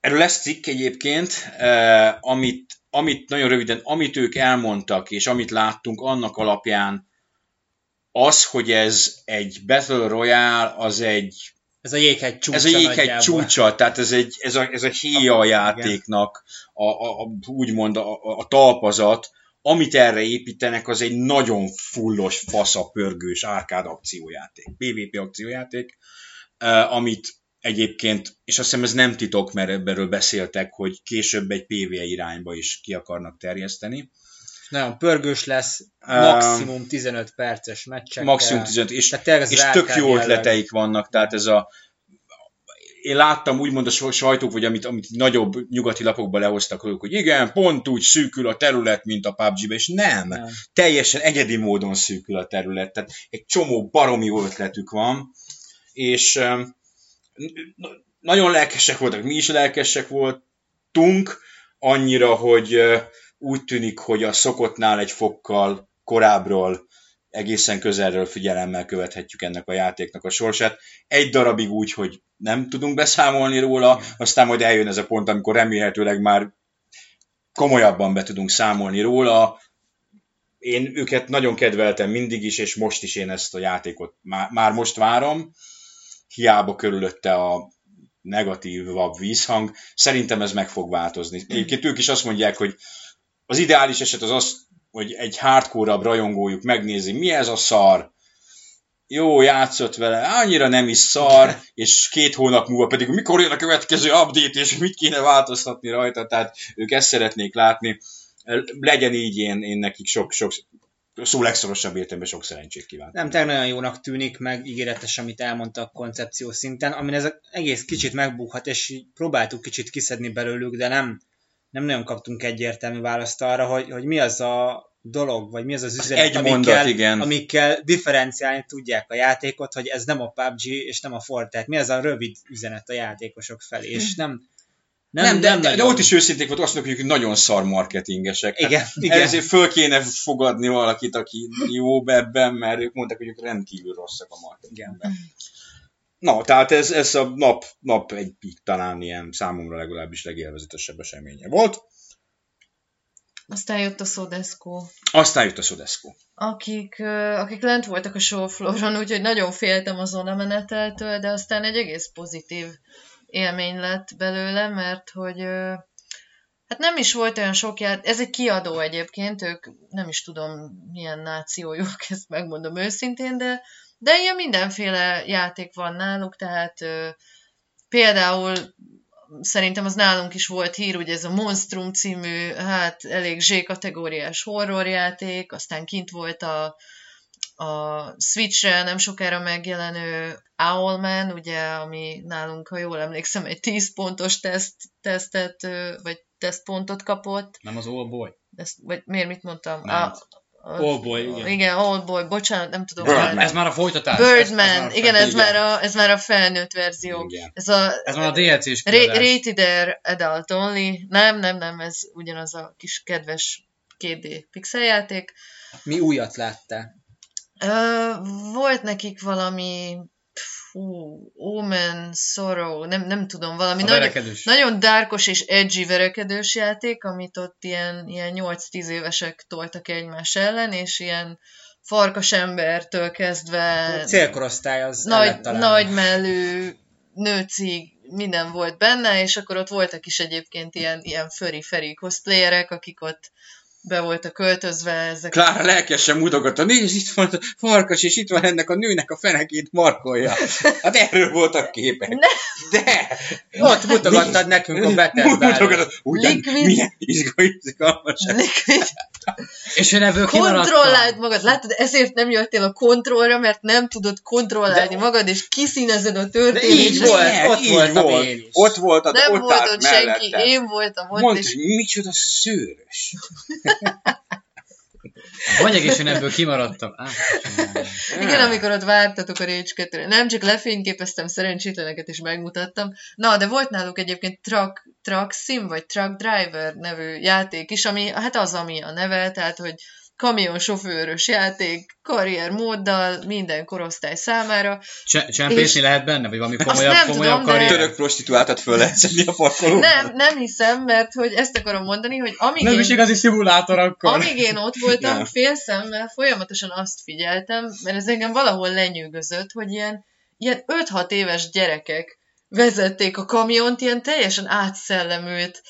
S1: erről lesz cikk egyébként, eh, amit, amit nagyon röviden, amit ők elmondtak, és amit láttunk, annak alapján az, hogy ez egy Battle Royale, az egy
S3: Ez a jéghegy csúcsa
S1: ez a jéghegy
S3: nagyjából.
S1: csúcsa, tehát ez, egy, ez, a, ez a héja a játéknak, a, a, a, úgymond a, a, a talpazat, amit erre építenek, az egy nagyon fullos, fasza, pörgős árkád akciójáték, PvP akciójáték, amit egyébként, és azt hiszem ez nem titok, mert ebből beszéltek, hogy később egy PvE irányba is ki akarnak terjeszteni.
S3: Nagyon pörgős lesz,
S1: Um,
S3: maximum 15 perces meccsek.
S1: Maximum 15, és, és tök jó ötleteik vannak, tehát ez a én láttam úgymond a sajtók, vagy amit, amit nagyobb nyugati lapokba lehoztak ők, hogy igen, pont úgy szűkül a terület, mint a PUBG-be, és nem,
S3: Nem.
S1: teljesen egyedi módon szűkül a terület, tehát egy csomó baromi jó ötletük van, és nagyon lelkesek voltak, mi is lelkesek voltunk, annyira, hogy úgy tűnik, hogy a szokottnál egy fokkal korábbról egészen közelről figyelemmel követhetjük ennek a játéknak a sorsát. Egy darabig úgy, hogy nem tudunk beszámolni róla, aztán majd eljön ez a pont, amikor remélhetőleg már komolyabban be tudunk számolni róla. Én őket nagyon kedveltem mindig is, és most is én ezt a játékot már, már most várom. Hiába körülötte a negatívabb vízhang. Szerintem ez meg fog változni. Egyébként ők is azt mondják, hogy az ideális eset az az, hogy egy hardcore rajongójuk megnézi, mi ez a szar, jó, játszott vele, annyira nem is szar, és két hónap múlva pedig mikor jön a következő update, és mit kéne változtatni rajta, tehát ők ezt szeretnék látni. Legyen így, én, én nekik sok, sok szó legszorosabb értelemben sok szerencsét kívánok.
S3: Nem, tényleg nagyon jónak tűnik, meg ígéretes, amit elmondtak koncepció szinten, amin ez egész kicsit megbukhat, és próbáltuk kicsit kiszedni belőlük, de nem, nem nagyon kaptunk egyértelmű választ arra, hogy, hogy mi az a dolog, vagy mi az az üzenet,
S1: Egy
S3: amikkel,
S1: mondat, igen.
S3: amikkel differenciálni tudják a játékot, hogy ez nem a PUBG és nem a Fortnite. Mi az a rövid üzenet a játékosok felé, és nem
S1: nem, nem, de, de, de, ott is őszinték volt, azt mondjuk, hogy nagyon szar marketingesek.
S3: Igen,
S1: hát,
S3: igen.
S1: Ezért föl kéne fogadni valakit, aki jó ebben, mert ők mondták, hogy ők rendkívül rosszak a marketingben. Na, tehát ez, ez a nap, nap egy talán ilyen számomra legalábbis legélvezetesebb eseménye volt.
S2: Aztán jött a Sodesco.
S1: Aztán jött a Sodesco.
S2: Akik, akik lent voltak a showflooron, úgyhogy nagyon féltem az meneteltől, de aztán egy egész pozitív élmény lett belőle, mert hogy hát nem is volt olyan sok ját, ez egy kiadó egyébként, ők nem is tudom milyen nációjuk, ezt megmondom őszintén, de, de ilyen mindenféle játék van náluk, tehát ö, például szerintem az nálunk is volt hír, ugye ez a Monstrum című, hát elég Z-kategóriás horrorjáték, aztán kint volt a, a Switch-re nem sokára megjelenő Owlman, ugye, ami nálunk, ha jól emlékszem, egy 10 pontos teszt, tesztet, vagy tesztpontot kapott.
S4: Nem az Boy.
S2: Ezt, vagy miért mit mondtam?
S4: Nem.
S2: A,
S3: Oldboy, igen.
S2: Igen, Oldboy, bocsánat, nem tudom.
S1: Birdman.
S2: már-
S4: Ez már a folytatás. Ez, ez
S2: Birdman,
S4: már a
S2: igen, ez már, a, ez már a felnőtt verzió.
S1: Igen.
S2: Ez a,
S4: Ez már a DLC-s.
S2: Rated R Adult Only. Nem, nem, nem, ez ugyanaz a kis kedves 2D pixeljáték.
S3: Mi újat láttál?
S2: Ö, volt nekik valami fú, Omen, Sorrow, nem, nem tudom, valami nagyon, nagyon dárkos és edgy verekedős játék, amit ott ilyen, ilyen 8-10 évesek toltak egymás ellen, és ilyen farkas embertől kezdve
S3: A célkorosztály az
S2: nagy, nagy mellű nőcig minden volt benne, és akkor ott voltak is egyébként ilyen, ilyen föri-feri cosplayerek, akik ott be voltak költözve, ezek
S1: Klára lelkesen mutogatta, nézd, itt van a farkas, és itt van ennek a nőnek a fenekét markolja. Hát erről voltak képek.
S2: Ne.
S1: De!
S3: Ott mutogattad nekünk a Bethesda-ról.
S2: Liquid.
S1: milyen izga- izgalmas.
S2: Liquid.
S4: És én ebből.
S2: Kontrolláld magad, látod, ezért nem jöttél a kontrollra, mert nem tudod kontrollálni magad, és kiszínezed a
S3: De
S2: történést.
S3: így volt,
S1: Igen,
S3: ott
S1: így
S3: voltam
S1: volt.
S3: én is.
S1: Ott voltad,
S2: Nem
S1: ott
S2: volt ott senki, én voltam ott,
S1: Mondd,
S2: és
S1: micsoda szőrös.
S4: Vagy egész én ebből kimaradtam. Á,
S2: Igen, amikor ott vártatok a Rage 2 Nem csak lefényképeztem szerencsétleneket és megmutattam. Na, de volt náluk egyébként Truck, Truck Sim, vagy Truck Driver nevű játék is, ami hát az, ami a neve, tehát, hogy kamionsofőrös játék, karrier móddal, minden korosztály számára.
S4: Cse- Csempészni lehet benne? Vagy valami komolyabb,
S2: nem
S4: komolyabb
S2: tudom, de-
S4: karrier?
S1: Török prostituáltat föl lehet szedni a parkolóban.
S2: Nem, nem hiszem, mert hogy ezt akarom mondani, hogy amíg
S4: Nem
S2: én-
S4: is igazi szimulátor akkor.
S2: Amíg én ott voltam,
S1: Nem.
S2: fél szemmel folyamatosan azt figyeltem, mert ez engem valahol lenyűgözött, hogy ilyen, ilyen 5-6 éves gyerekek vezették a kamiont ilyen teljesen átszellemült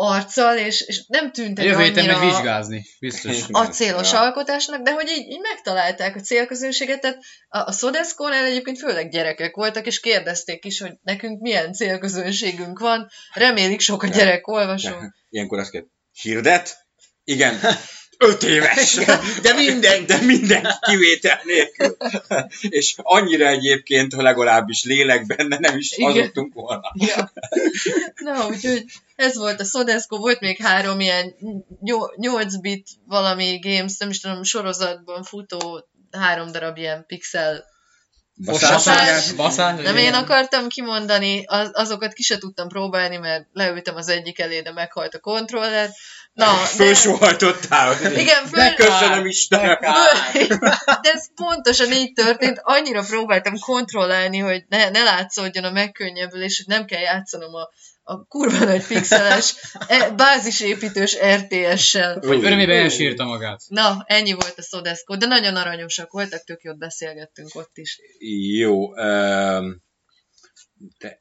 S2: arccal, és, és nem tűntek
S4: Jövő héten meg vizsgázni, biztos.
S2: acélos
S1: Ja.
S2: alkotásnak, de hogy így, így megtalálták a célközönséget, tehát a, a Sodesco-nál egyébként főleg gyerekek voltak, és kérdezték is, hogy nekünk milyen célközönségünk van, remélik sok a gyerek olvasó.
S1: Ilyenkor azt kell, hirdet? Igen. Öt éves. De minden, de minden kivétel nélkül. És annyira egyébként, ha legalábbis lélekben nem is
S2: Igen.
S1: hazudtunk volna.
S2: Ja. Na, úgyhogy ez volt a Sodesco, volt még három ilyen 8 bit valami games, nem is tudom, sorozatban futó három darab ilyen pixel
S1: Baszás.
S4: Baszás, baszás.
S2: nem én akartam kimondani, az, azokat ki se tudtam próbálni, mert leültem az egyik elé, de meghalt a kontroller. Na, de,
S1: Fölsóhajtottál.
S2: igen, föl,
S1: De köszönöm Istennek.
S2: de ez pontosan így történt. Annyira próbáltam kontrollálni, hogy ne, ne látszódjon a megkönnyebbülés, hogy nem kell játszanom a, a kurva nagy pixeles, e, bázisépítős RTS-sel.
S4: Vagy örömében elsírta magát.
S2: Na, ennyi volt a Sodesco, de nagyon aranyosak voltak, tök jót beszélgettünk ott is.
S1: Jó. Um, de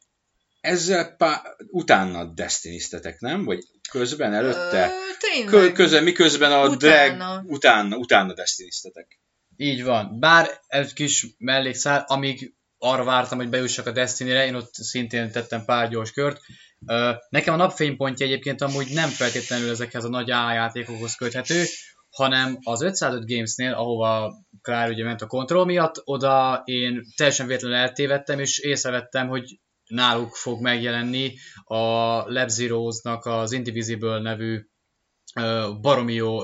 S1: ezzel pá- utána destiniztetek, nem? Vagy közben, előtte?
S2: Ö, tényleg.
S1: Kö- közben, miközben a
S2: Utána.
S1: drag utána, utána destiniztetek.
S4: Így van. Bár egy kis mellékszál, amíg arra vártam, hogy bejussak a Destiny-re, én ott szintén tettem pár gyors kört. Nekem a napfénypontja egyébként amúgy nem feltétlenül ezekhez a nagy játékokhoz köthető, hanem az 505 Gamesnél, ahova Klár ugye ment a kontroll miatt, oda én teljesen véletlenül eltévedtem, és észrevettem, hogy náluk fog megjelenni a Lab Zeros-nak az Indivisible nevű baromi jó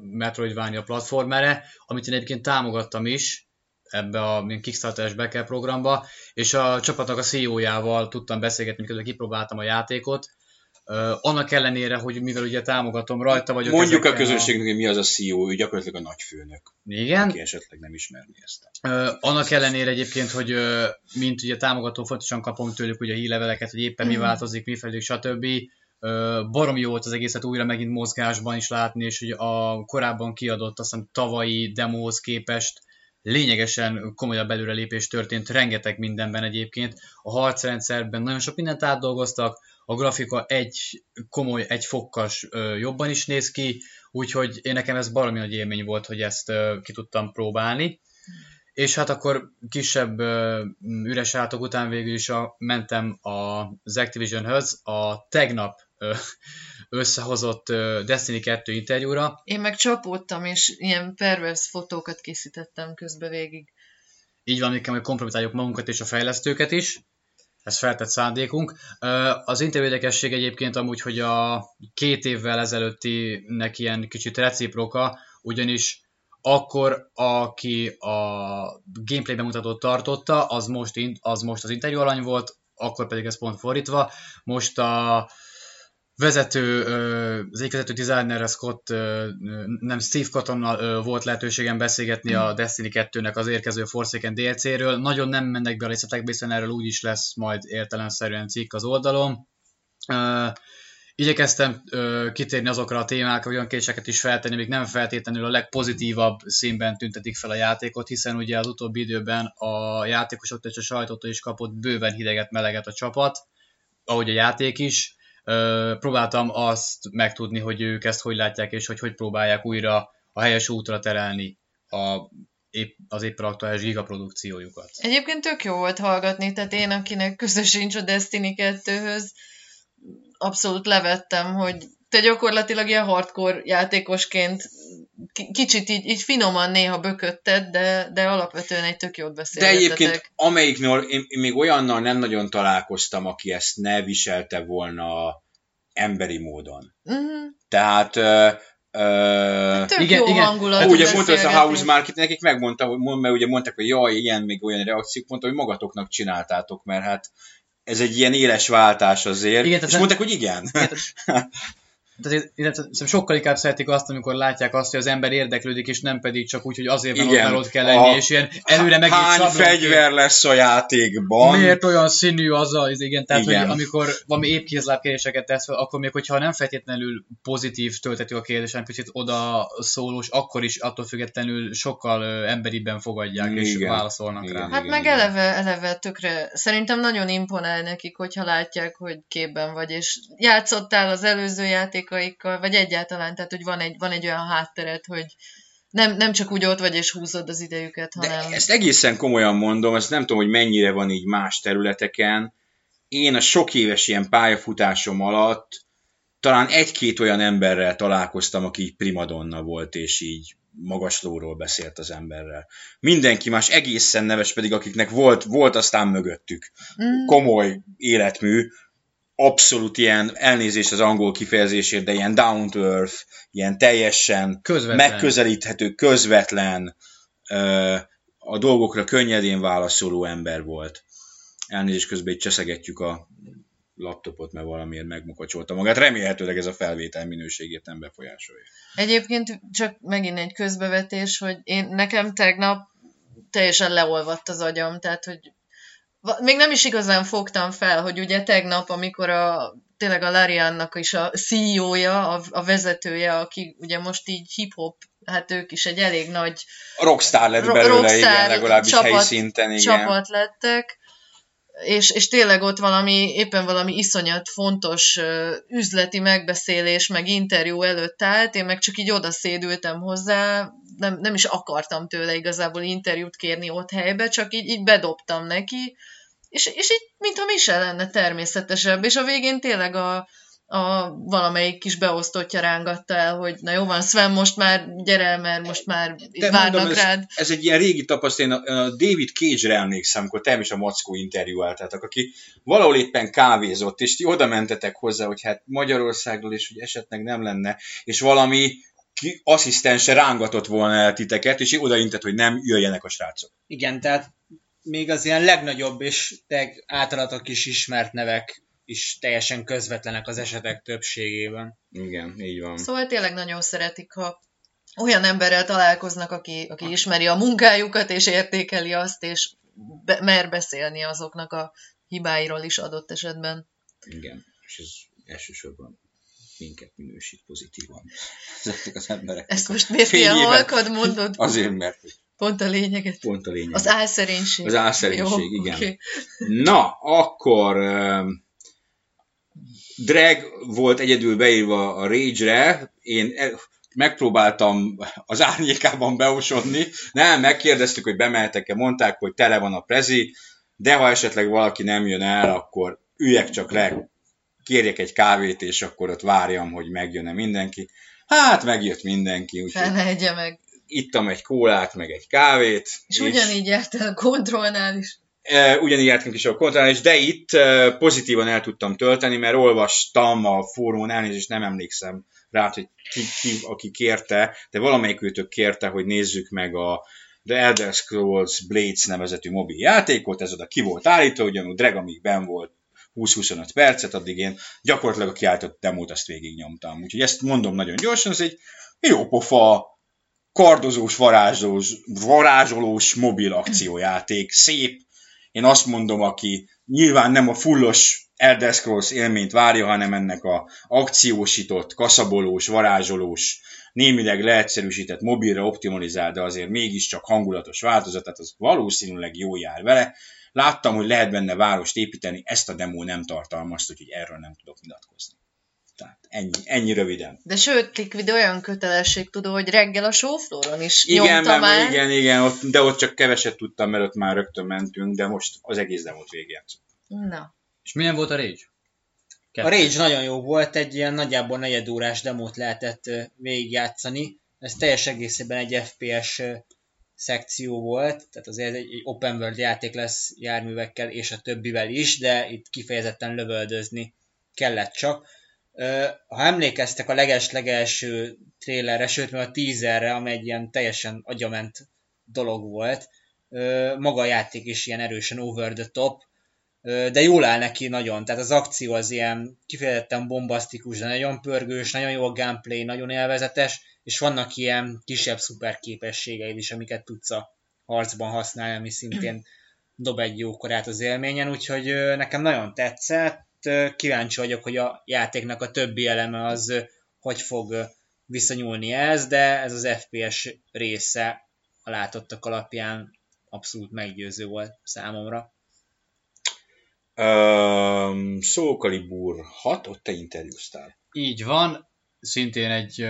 S4: Metroidvania platformere, amit én egyébként támogattam is, ebbe a Kickstarter-es programba, és a csapatnak a CEO-jával tudtam beszélgetni, miközben kipróbáltam a játékot, annak ellenére, hogy mivel ugye támogatom rajta vagyok.
S1: Mondjuk a közönségnek, hogy mi az a CEO, ő gyakorlatilag a nagyfőnök.
S4: Igen.
S1: Aki esetleg nem ismerni ezt.
S4: Uh, annak ellenére egyébként, hogy mint ugye támogató fontosan kapom tőlük ugye a hírleveleket, hogy éppen mi változik, mi fejlődik, stb. Uh, barom jó volt az egészet újra megint mozgásban is látni, és hogy a korábban kiadott, azt hiszem tavalyi demóhoz képest lényegesen komolyabb előrelépés történt rengeteg mindenben egyébként. A harcrendszerben nagyon sok mindent átdolgoztak, a grafika egy komoly, egy fokkas jobban is néz ki, úgyhogy én nekem ez baromi nagy élmény volt, hogy ezt ki tudtam próbálni. És hát akkor kisebb üres átok után végül is a, mentem az Activision-höz a tegnap összehozott Destiny 2 interjúra.
S2: Én meg csapódtam, és ilyen pervers fotókat készítettem közbe végig.
S4: Így van, hogy kompromitáljuk magunkat és a fejlesztőket is. Ez feltett szándékunk. Az interjú érdekesség egyébként amúgy, hogy a két évvel ezelőtti neki ilyen kicsit reciproka, ugyanis akkor aki a gameplay bemutatót tartotta, az most, az most az interjú alany volt, akkor pedig ez pont fordítva. Most a vezető, az egyik vezető designer Scott, nem Steve Cottonnal volt lehetőségem beszélgetni a Destiny 2-nek az érkező Forsaken DLC-ről. Nagyon nem mennek be a részletekbe, hiszen erről úgy is lesz majd értelemszerűen cikk az oldalon. Igyekeztem kitérni azokra a témákra, olyan kérdéseket is feltenni, amik nem feltétlenül a legpozitívabb színben tüntetik fel a játékot, hiszen ugye az utóbbi időben a játékosok és a sajtótól is kapott bőven hideget, meleget a csapat, ahogy a játék is próbáltam azt megtudni, hogy ők ezt hogy látják, és hogy hogy próbálják újra a helyes útra terelni a, az éppen aktuális gigaprodukciójukat.
S2: Egyébként tök jó volt hallgatni, tehát én, akinek közös sincs a Destiny 2-höz, abszolút levettem, hogy te gyakorlatilag ilyen hardcore játékosként kicsit így, így finoman néha bökötted, de, de alapvetően egy tök jót beszélgetetek.
S1: De egyébként amelyiknél én, én még olyannal nem nagyon találkoztam, aki ezt ne viselte volna emberi módon. Uh-huh. Tehát
S2: Uh, Tök igen, jó igen. hangulat.
S1: Ugye mondta ez a House Market, nekik megmondta, hogy, mert ugye mondták, hogy jaj, ilyen, még olyan reakciók, mondta, hogy magatoknak csináltátok, mert hát ez egy ilyen éles váltás azért. Igen, és mondták, hogy igen. igen
S4: tehát, illetve sokkal inkább szeretik azt, amikor látják azt, hogy az ember érdeklődik, és nem pedig csak úgy, hogy azért van ott, ott kell lenni, a, és ilyen előre meg
S1: Hány fegyver lesz a játékban?
S4: Miért olyan színű az a, igen, tehát igen. hogy amikor valami kérdéseket tesz fel, akkor még hogyha nem feltétlenül pozitív töltető a kérdés, hanem picit oda szólós, akkor is attól függetlenül sokkal emberibben fogadják, igen. és válaszolnak igen, rá.
S2: Hát igen, meg igen. eleve, eleve tökre, szerintem nagyon imponál nekik, hogyha látják, hogy képben vagy, és játszottál az előző játék játékaikkal, vagy egyáltalán, tehát hogy van egy, van egy olyan hátteret, hogy nem, nem csak úgy ott vagy és húzod az idejüket, hanem...
S1: De ezt egészen komolyan mondom, ezt nem tudom, hogy mennyire van így más területeken. Én a sok éves ilyen pályafutásom alatt talán egy-két olyan emberrel találkoztam, aki primadonna volt, és így magaslóról beszélt az emberrel. Mindenki más egészen neves pedig, akiknek volt, volt aztán mögöttük mm. komoly életmű, abszolút ilyen elnézés az angol kifejezésért, de ilyen down to earth, ilyen teljesen közvetlen. megközelíthető, közvetlen, a dolgokra könnyedén válaszoló ember volt. Elnézést közben itt cseszegetjük a laptopot, mert valamiért megmukacsolta magát. Remélhetőleg ez a felvétel minőségét nem befolyásolja.
S2: Egyébként csak megint egy közbevetés, hogy én nekem tegnap teljesen leolvadt az agyam, tehát hogy még nem is igazán fogtam fel, hogy ugye tegnap, amikor a tényleg a Lariannak is a CEO-ja, a, a vezetője, aki ugye most így hip-hop, hát ők is egy elég nagy
S1: rockstar lett belőle, rockstar igen, legalábbis csapat, helyszinten, igen.
S2: csapat lettek, és, és tényleg ott valami, éppen valami iszonyat fontos üzleti megbeszélés, meg interjú előtt állt, én meg csak így odaszédültem hozzá, nem, nem is akartam tőle igazából interjút kérni ott helybe, csak így, így bedobtam neki, és, és így, mintha mi se lenne természetesebb, és a végén tényleg a, a valamelyik kis beosztottja rángatta el, hogy na jó van, Sven, most már gyere, mert most már
S1: De
S2: várnak
S1: mondom, ez,
S2: rád.
S1: ez egy ilyen régi tapasztalat, én a, a David Cage-re emlékszem, amikor te is a Mackó interjúáltátok, aki valahol éppen kávézott, és ti oda mentetek hozzá, hogy hát Magyarországról is, hogy esetleg nem lenne, és valami ki, asszisztense rángatott volna el titeket, és odaintett, hogy nem jöjjenek a srácok.
S3: Igen, tehát még az ilyen legnagyobb és általatok is ismert nevek is teljesen közvetlenek az esetek többségében.
S1: Igen, így van.
S2: Szóval tényleg nagyon szeretik, ha olyan emberrel találkoznak, aki, aki ismeri a munkájukat, és értékeli azt, és be, mer beszélni azoknak a hibáiról is adott esetben.
S1: Igen, és ez elsősorban minket minősít pozitívan. Ezeknek az emberek.
S2: Ezt most miért ilyen halkad mondod?
S1: Azért, mert
S2: Pont a lényeget.
S1: pont a lényeg.
S2: Az álszerénység.
S1: Az álszerénység, igen.
S2: oké.
S1: Na, akkor um, Drag volt egyedül beírva a Rage-re, én megpróbáltam az árnyékában beosodni, nem, megkérdeztük, hogy bemeltek-e, mondták, hogy tele van a prezi, de ha esetleg valaki nem jön el, akkor üljek csak le, kérjek egy kávét, és akkor ott várjam, hogy megjön-e mindenki. Hát megjött mindenki, úgyhogy
S2: Fel ne egye meg.
S1: Ittam egy kólát, meg egy kávét.
S2: És ugyanígy járt el a kontrollnál is.
S1: E, ugyanígy jártunk is a kontrollál, és de itt e, pozitívan el tudtam tölteni, mert olvastam a fórumon, elnézést nem emlékszem rá, hogy ki, ki, aki kérte, de valamelyik őtök kérte, hogy nézzük meg a The Elder Scrolls Blades nevezetű mobil játékot, ez oda ki volt állítva, ugyanúgy Drag, amíg ben volt 20-25 percet, addig én gyakorlatilag a kiállított demót azt végignyomtam. Úgyhogy ezt mondom nagyon gyorsan, ez egy jó pofa, kardozós, varázsolós, varázsolós mobil akciójáték, szép, én azt mondom, aki nyilván nem a fullos Elder Scrolls élményt várja, hanem ennek a akciósított, kaszabolós, varázsolós, némileg leegyszerűsített, mobilra optimalizált, de azért mégiscsak hangulatos változatát, az valószínűleg jó jár vele. Láttam, hogy lehet benne várost építeni, ezt a demo nem tartalmazta, úgyhogy erről nem tudok nyilatkozni. Tehát ennyi, ennyi röviden.
S2: De sőt, Liquid olyan kötelesség tudó, hogy reggel a showflooron is
S1: Igen,
S2: nyomta
S1: mert,
S2: már.
S1: igen, igen, ott, de ott csak keveset tudtam, mert ott már rögtön mentünk, de most az egész demót végigjátszottam.
S2: Na,
S4: És milyen volt a Rage?
S3: A Rage nagyon jó volt, egy ilyen nagyjából negyedórás demót lehetett végigjátszani. Ez teljes egészében egy FPS szekció volt, tehát azért egy, egy open world játék lesz járművekkel és a többivel is, de itt kifejezetten lövöldözni kellett csak. Ha emlékeztek a leges-legelső trélerre, sőt még a teaserre, amely egy ilyen teljesen agyament dolog volt, maga a játék is ilyen erősen over the top, de jól áll neki nagyon, tehát az akció az ilyen kifejezetten bombasztikus, de nagyon pörgős, nagyon jó a gameplay, nagyon élvezetes, és vannak ilyen kisebb szuper képességeid is, amiket tudsz a harcban használni, ami szintén dob egy jó korát az élményen, úgyhogy nekem nagyon tetszett, kíváncsi vagyok, hogy a játéknak a többi eleme az hogy fog ö, viszonyulni ez, de ez az FPS része a látottak alapján abszolút meggyőző volt számomra.
S1: Um, Soul Calibur 6, ott te interjúztál.
S4: Így van, szintén egy,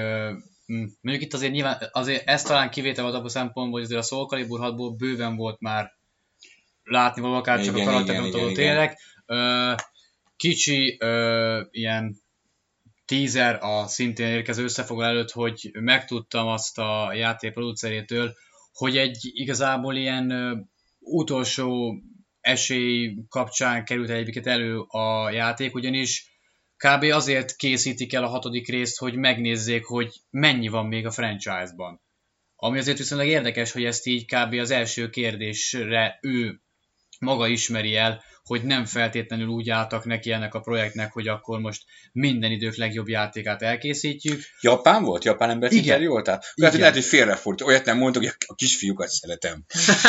S4: mondjuk itt azért nyilván, azért ez talán kivétel volt abban a szempontból, hogy azért a Soul Calibur 6-ból bőven volt már látni való, akár csak
S1: Igen,
S4: a
S1: igen, igen.
S4: tényleg. Kicsi ö, ilyen teaser a szintén érkező összefoglaló előtt, hogy megtudtam azt a játék producerétől, hogy egy igazából ilyen ö, utolsó esély kapcsán került egyébként elő a játék, ugyanis kb. azért készítik el a hatodik részt, hogy megnézzék, hogy mennyi van még a franchise-ban. Ami azért viszonylag érdekes, hogy ezt így kb. az első kérdésre ő maga ismeri el, hogy nem feltétlenül úgy álltak neki ennek a projektnek, hogy akkor most minden idők legjobb játékát elkészítjük.
S1: Japán volt? Japán ember
S4: Igen.
S1: interjúoltál? Lehet, lehet, hogy félrefordít. Olyat nem mondok, hogy a kisfiúkat szeretem.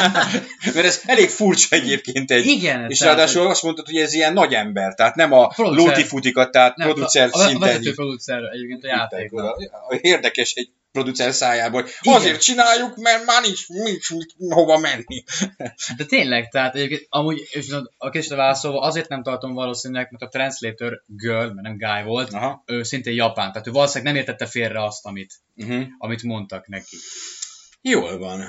S1: Mert ez elég furcsa egyébként egy...
S4: Igen,
S1: És
S4: tehát,
S1: ráadásul azt mondtad, hogy ez ilyen nagy ember, tehát nem a lótifutikat, tehát
S4: nem,
S1: producer
S4: a, a
S1: szinten.
S4: vezető producer egyébként a játéknak.
S1: Érdekes, egy producer szájából. Igen. Azért csináljuk, mert már nincs, nincs, nincs hova menni.
S4: De tényleg, tehát egyébként amúgy, és a később válaszolva, azért nem tartom valószínűleg, mert a translator girl, mert nem guy volt, Aha. ő szintén japán, tehát ő valószínűleg nem értette félre azt, amit, uh-huh. amit mondtak neki.
S1: Jól van.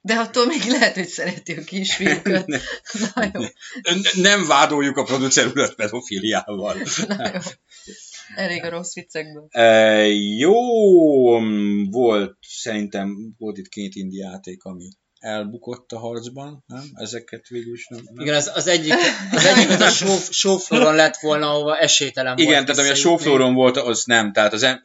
S2: De attól még lehet, hogy szereti a kisfiúkat. Na jó.
S1: Nem vádoljuk a producer urat pedofiliával. Na jó.
S2: Elég a rossz viccekből.
S1: E, jó, volt, szerintem volt itt két indi játék, ami elbukott a harcban, nem? Ezeket végül is nem. nem.
S3: Igen, az, az egyik, az egyik az a showflooron lett volna, ahova esélytelen
S1: Igen, volt tehát ami a showflooron volt, az nem. Tehát az em,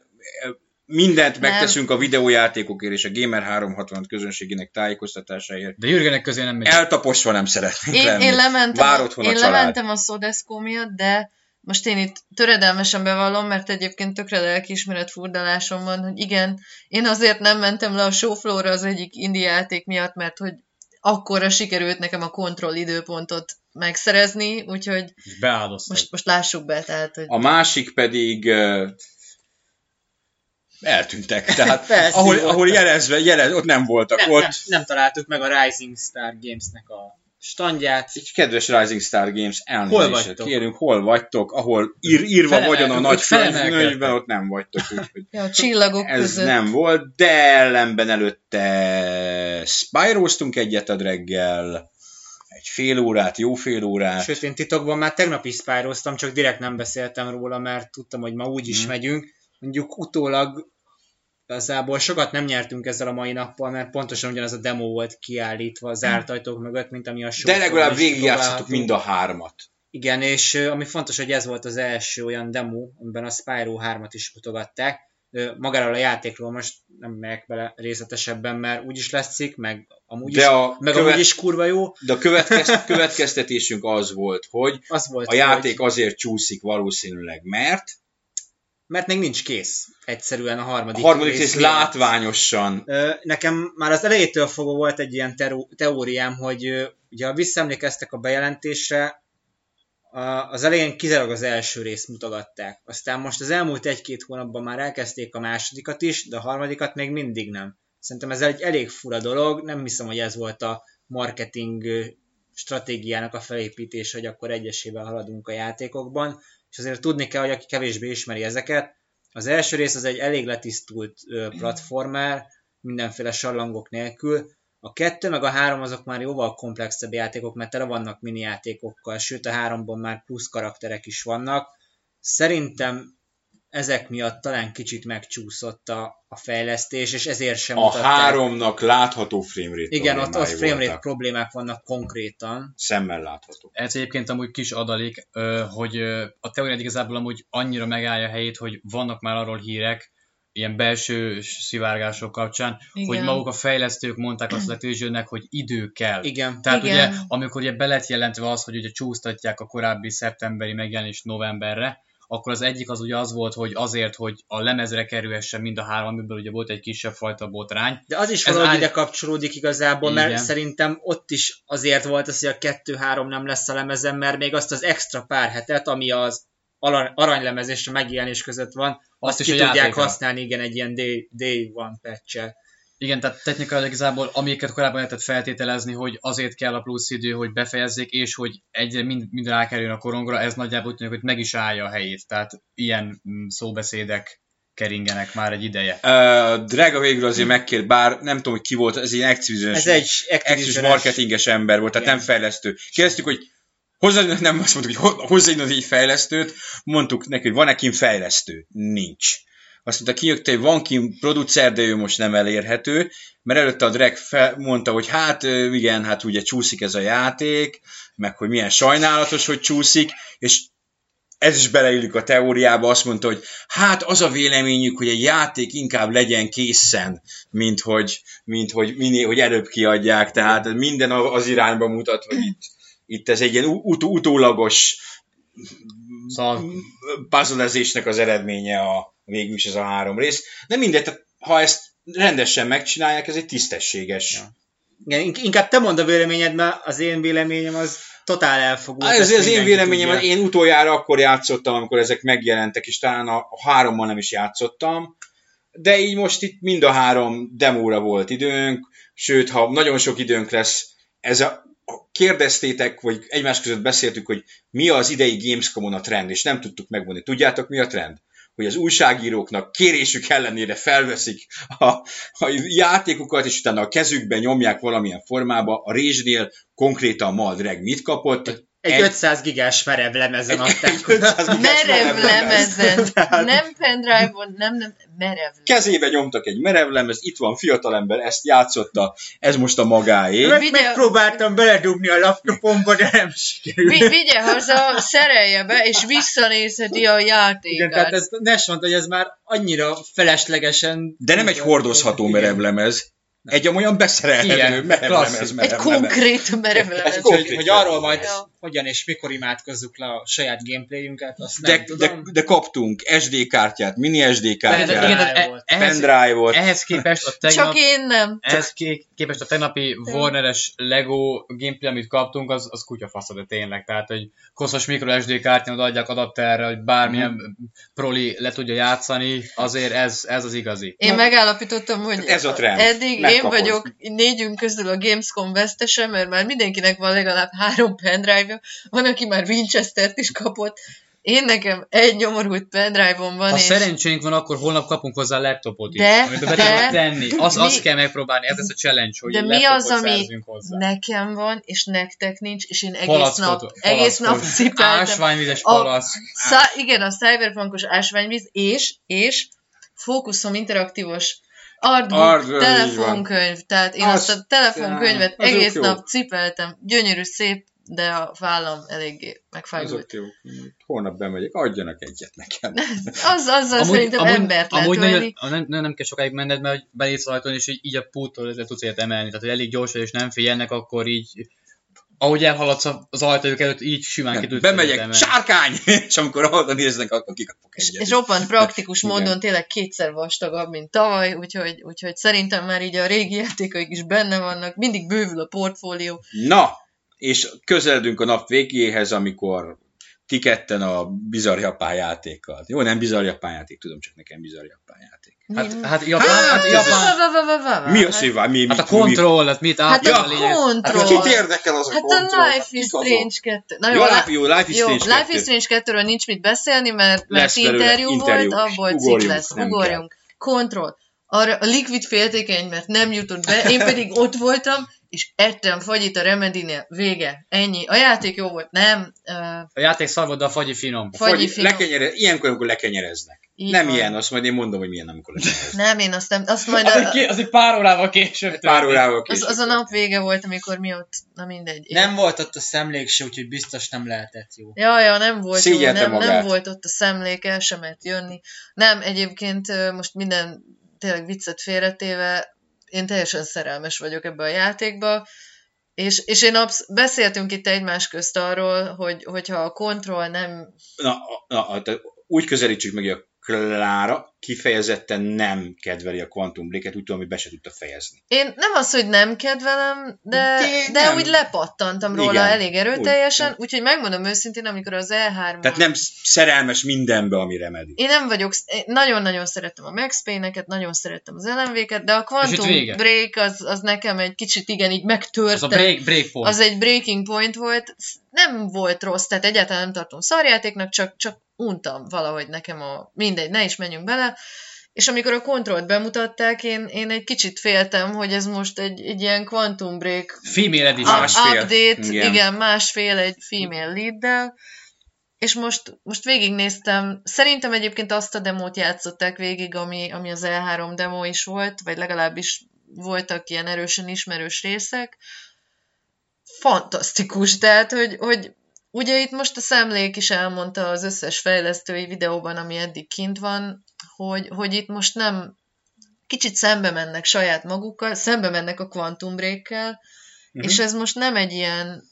S1: mindent nem. megteszünk a videójátékokért és a Gamer 360 közönségének tájékoztatásáért.
S4: De Jürgenek közé nem megy.
S1: Eltaposva nem szeretnék
S2: én, lenni. Én lementem, Vár a, én a lementem a Sodesco miatt, de most én itt töredelmesen bevallom, mert egyébként tökre lelkiismeret furdalásom van, hogy igen, én azért nem mentem le a showflow az egyik indie játék miatt, mert hogy akkorra sikerült nekem a kontroll időpontot megszerezni, úgyhogy most, most lássuk be. Tehát, hogy...
S1: A másik pedig uh, eltűntek, tehát ahol, ahol jelezve, jelez, ott nem voltak.
S3: Nem,
S1: ott...
S3: nem, nem találtuk meg a Rising Star Gamesnek a standját.
S1: Így kedves Rising Star Games, elnézést kérünk, hol vagytok, vagytok, ír, írva vagyon a nagy könyvben, ott nem vagytok. Úgyhogy
S2: ja, a csillagok
S1: ez
S2: között.
S1: nem volt, de ellenben előtte spyroztunk egyet a reggel, egy fél órát, jó fél órát.
S3: Sőt, én titokban már tegnap is spyroztam, csak direkt nem beszéltem róla, mert tudtam, hogy ma úgy is hmm. megyünk. Mondjuk utólag Igazából sokat nem nyertünk ezzel a mai nappal, mert pontosan ugyanaz a demo volt kiállítva a zárt ajtók mögött, mint ami a
S1: De legalább végigjátszottuk mind a hármat.
S3: Igen, és ami fontos, hogy ez volt az első olyan demo, amiben a Spyro 3-at is mutogatták. Magáról a játékról most nem megyek bele részletesebben, mert úgyis lesz cikk, meg amúgy de a is, meg követ... amúgy is kurva jó.
S1: De a következ... következtetésünk az volt, hogy az volt, a játék hogy... azért csúszik valószínűleg, mert
S3: mert még nincs kész egyszerűen a harmadik
S1: A harmadik rész, rész látványosan.
S3: Nekem már az elejétől fogva volt egy ilyen teóriám, hogy ugye ha visszaemlékeztek a bejelentésre, az elején kizárólag az első részt mutogatták. Aztán most az elmúlt egy-két hónapban már elkezdték a másodikat is, de a harmadikat még mindig nem. Szerintem ez egy elég fura dolog, nem hiszem, hogy ez volt a marketing stratégiának a felépítés, hogy akkor egyesével haladunk a játékokban és azért tudni kell, hogy aki kevésbé ismeri ezeket, az első rész az egy elég letisztult platformer, mindenféle sarlangok nélkül, a kettő meg a három azok már jóval komplexebb játékok, mert tele vannak mini játékokkal, sőt a háromban már plusz karakterek is vannak. Szerintem ezek miatt talán kicsit megcsúszott a, a fejlesztés, és ezért sem
S1: A mutatták. háromnak látható framerate
S3: Igen, ott, ott framerate problémák vannak konkrétan.
S1: Szemmel látható.
S4: Ez egyébként amúgy kis adalék, hogy a teóriád igazából amúgy annyira megállja a helyét, hogy vannak már arról hírek, ilyen belső szivárgások kapcsán, Igen. hogy maguk a fejlesztők mondták azt a letőzsőnek, hogy idő kell.
S3: Igen.
S4: Tehát
S3: Igen.
S4: ugye, amikor ugye belet jelentve az, hogy ugye csúsztatják a korábbi szeptemberi megjelenés novemberre, akkor az egyik az ugye az volt, hogy azért, hogy a lemezre kerülhessen mind a három, amiből ugye volt egy kisebb fajta botrány.
S3: De az is valahogy áll... ide kapcsolódik igazából, Igen. mert szerintem ott is azért volt az, hogy a kettő-három nem lesz a lemezen, mert még azt az extra pár hetet, ami az aranylemez és a megjelenés között van, azt, azt is ki tudják játéka. használni, igen, egy ilyen day, day one patch.
S4: Igen, tehát technikailag igazából, amiket korábban lehetett feltételezni, hogy azért kell a plusz idő, hogy befejezzék, és hogy egyre mind, mind rákerüljön a korongra, ez nagyjából úgy tűnik, hogy meg is állja a helyét. Tehát ilyen mm, szóbeszédek keringenek már egy ideje.
S1: Uh, drága végül azért megkér, bár nem tudom, hogy ki volt, ez egy Activision,
S3: ez egy
S1: Activision marketinges ember volt, tehát Igen. nem fejlesztő. Kérdeztük, hogy hozzá, nem azt mondtuk, hogy hozzáadjon egy fejlesztőt, mondtuk neki, hogy van-e fejlesztő? Nincs azt mondta, kijött, hogy van ki producer, de ő most nem elérhető, mert előtte a Drag fel, mondta, hogy hát igen, hát ugye csúszik ez a játék, meg hogy milyen sajnálatos, hogy csúszik, és ez is beleillik a teóriába, azt mondta, hogy hát az a véleményük, hogy egy játék inkább legyen készen, mint hogy, mint hogy, minél, hogy előbb kiadják, tehát minden az irányba mutat, hogy itt, itt ez egy ilyen ut- utólagos szóval... puzzlezésnek az eredménye a, végül is ez a három rész. De mindegy, tehát, ha ezt rendesen megcsinálják, ez egy tisztességes. Ja.
S3: Igen, inkább te mondd a véleményed, mert az én véleményem az totál elfogult.
S1: Ez az én véleményem, tudja. én utoljára akkor játszottam, amikor ezek megjelentek, és talán a, a hárommal nem is játszottam. de így most itt mind a három demóra volt időnk, sőt, ha nagyon sok időnk lesz, ez a kérdeztétek, vagy egymás között beszéltük, hogy mi az idei Gamescom-on a trend, és nem tudtuk megmondani. Tudjátok, mi a trend? Hogy az újságíróknak kérésük ellenére felveszik a, a játékokat, és utána a kezükben nyomják valamilyen formába. A Rézsnél konkrétan Madreg mit kapott?
S3: Egy 500 gigás merev lemezen adták.
S2: merev lemezen. Nem pendrive-on, nem, nem, merev lemezen.
S1: Kezébe nyomtak egy merev lemez, itt van fiatalember, ezt játszotta, ez most a magáé.
S3: Meg, Vigye... Megpróbáltam beledugni a laptopomba, de nem sikerült.
S2: Vi, vigye haza, szerelje be, és visszanézheti a játékát. Igen,
S3: tehát ez, Nes mondta, hogy ez már annyira feleslegesen...
S1: De nem egy hordozható merev lemez. Egy olyan beszerelhető merevlemez.
S2: Egy konkrét merevlemez.
S3: Hogy, hogy arról majd ja. Hogyan és mikor imádkozzuk le a saját gameplayünket, azt
S1: de,
S3: nem tudom.
S1: De, de kaptunk SD kártyát, mini SD kártyát,
S4: pendrive-ot.
S1: Pendrive-ot.
S4: Ehhez képest a tegnap,
S2: Csak én nem.
S4: Ehhez képest a tegnapi Warner-es Lego gameplay, amit kaptunk, az, az kutyafasz, de tényleg. Tehát, hogy koszos micro SD kártyán adják adapterre, hogy bármilyen mm. proli le tudja játszani, azért ez, ez az igazi.
S2: Én megállapítottam, hogy
S1: ez a trend.
S2: eddig én vagyok négyünk közül a Gamescom vesztese, mert már mindenkinek van legalább három pendrive-ja, van, aki már Winchester-t is kapott, én nekem egy nyomorult pendrive-om van.
S4: Ha
S2: és...
S4: szerencsénk van, akkor holnap kapunk hozzá laptopot is,
S2: de,
S4: amit be de, tenni. Azt, mi, azt kell megpróbálni, ez a challenge, hogy
S2: De mi az, ami hozzá. nekem van, és nektek nincs, és én egész
S4: palackot,
S2: nap, palackot, egész nap cipeltem.
S4: Ásványvizes palack.
S2: Szá, igen, a cyberpunkos ásványvíz, és, és fókuszom interaktívos artbook, Art, telefonkönyv, tehát én azt, azt a telefonkönyvet egész nap cipeltem, gyönyörű, szép, de a vállam eléggé megfájult. Azok
S1: jó. Holnap bemegyek, adjanak egyet nekem.
S2: az, azzal amúgy, szerintem amúgy, embert
S4: amúgy nagyon, nem, nem, nem kell sokáig menned, mert belétsz rajton, és így, így a púttól ezzel tudsz egyet emelni. Tehát, hogy elég gyorsan és nem féljenek, akkor így ahogy elhaladsz az ajtajuk előtt, így simán ki tudsz.
S1: Bemegyek, emelni. sárkány! és amikor oda néznek, akkor kikapok
S2: egyet. És roppant praktikus módon Igen. tényleg kétszer vastagabb, mint tavaly, úgyhogy, úgyhogy szerintem már így a régi játékaik is benne vannak, mindig bővül a portfólió.
S1: Na, és közeledünk a nap végéhez, amikor ti ketten a bizarr japán játékkal. Jó, nem bizarr japán játék, tudom, csak nekem bizarr japán játék.
S4: Hát, hát Japán, hát, Japán.
S1: Mi az, hogy mi,
S4: Hát a control, hát mit
S2: át hát a control.
S1: Hát kit érdekel az a
S2: Hát a Life is Strange 2.
S1: Na jó, Life, jó, Life is Strange 2.
S2: Life is Strange 2-ről nincs mit beszélni, mert, mert interjú volt, abból cikk lesz. Ugorjunk. Control. Arra a Liquid féltékeny, mert nem jutott be, én pedig ott voltam, és ettem fagyit a Remedinél. Vége. Ennyi. A játék jó volt, nem? Uh,
S4: a játék szar volt, de a fagyi finom.
S1: Fagyi, fagyi finom. Lekenyere, ilyenkor, amikor lekenyereznek. Így nem van. ilyen, azt majd én mondom, hogy milyen, amikor lekenyereznek.
S2: nem, én azt nem, azt majd...
S4: A, az, egy, az egy pár órával később.
S1: Pár órával
S2: később. Az, az, a nap vége volt, amikor mi ott, na mindegy.
S3: Én... Nem volt ott a szemlék se, úgyhogy biztos nem lehetett jó.
S2: Ja, ja, nem volt jó, nem, nem volt ott a szemlék, el sem jönni. Nem, egyébként most minden tényleg viccet félretéve, én teljesen szerelmes vagyok ebbe a játékba, és, és én absz- beszéltünk itt egymás közt arról, hogy, hogyha a kontroll nem...
S1: Na, na, úgy közelítsük meg, hogy a Klára kifejezetten nem kedveli a Quantum Break-et, úgy tudom, hogy be se tudta fejezni.
S2: Én nem az, hogy nem kedvelem, de, de, de úgy lepattantam róla Igen, elég erőteljesen, úgy, úgyhogy megmondom őszintén, amikor az E3...
S1: Tehát nem szerelmes mindenbe, ami remedi.
S2: Én nem vagyok, nagyon-nagyon szerettem a Max Payne-eket, nagyon szerettem az LMV-ket, de a Quantum Break az, az nekem egy kicsit igen, így megtörte. Az
S4: a break, break point.
S2: Az egy breaking point volt, nem volt rossz, tehát egyáltalán nem tartom szarjátéknak, csak, csak untam valahogy nekem a... Mindegy, ne is menjünk bele. És amikor a kontrollt bemutatták, én, én egy kicsit féltem, hogy ez most egy, egy ilyen Quantum Break
S4: female edition.
S2: Másfél. update, igen. igen, másfél egy female leaddel, és most, most végignéztem, szerintem egyébként azt a demót játszották végig, ami, ami az L3 demo is volt, vagy legalábbis voltak ilyen erősen ismerős részek. Fantasztikus, tehát, hogy, hogy Ugye itt most a szemlék is elmondta az összes fejlesztői videóban, ami eddig kint van, hogy, hogy itt most nem kicsit szembe mennek saját magukkal, szembe mennek a Quantum Break-kel, uh-huh. és ez most nem egy ilyen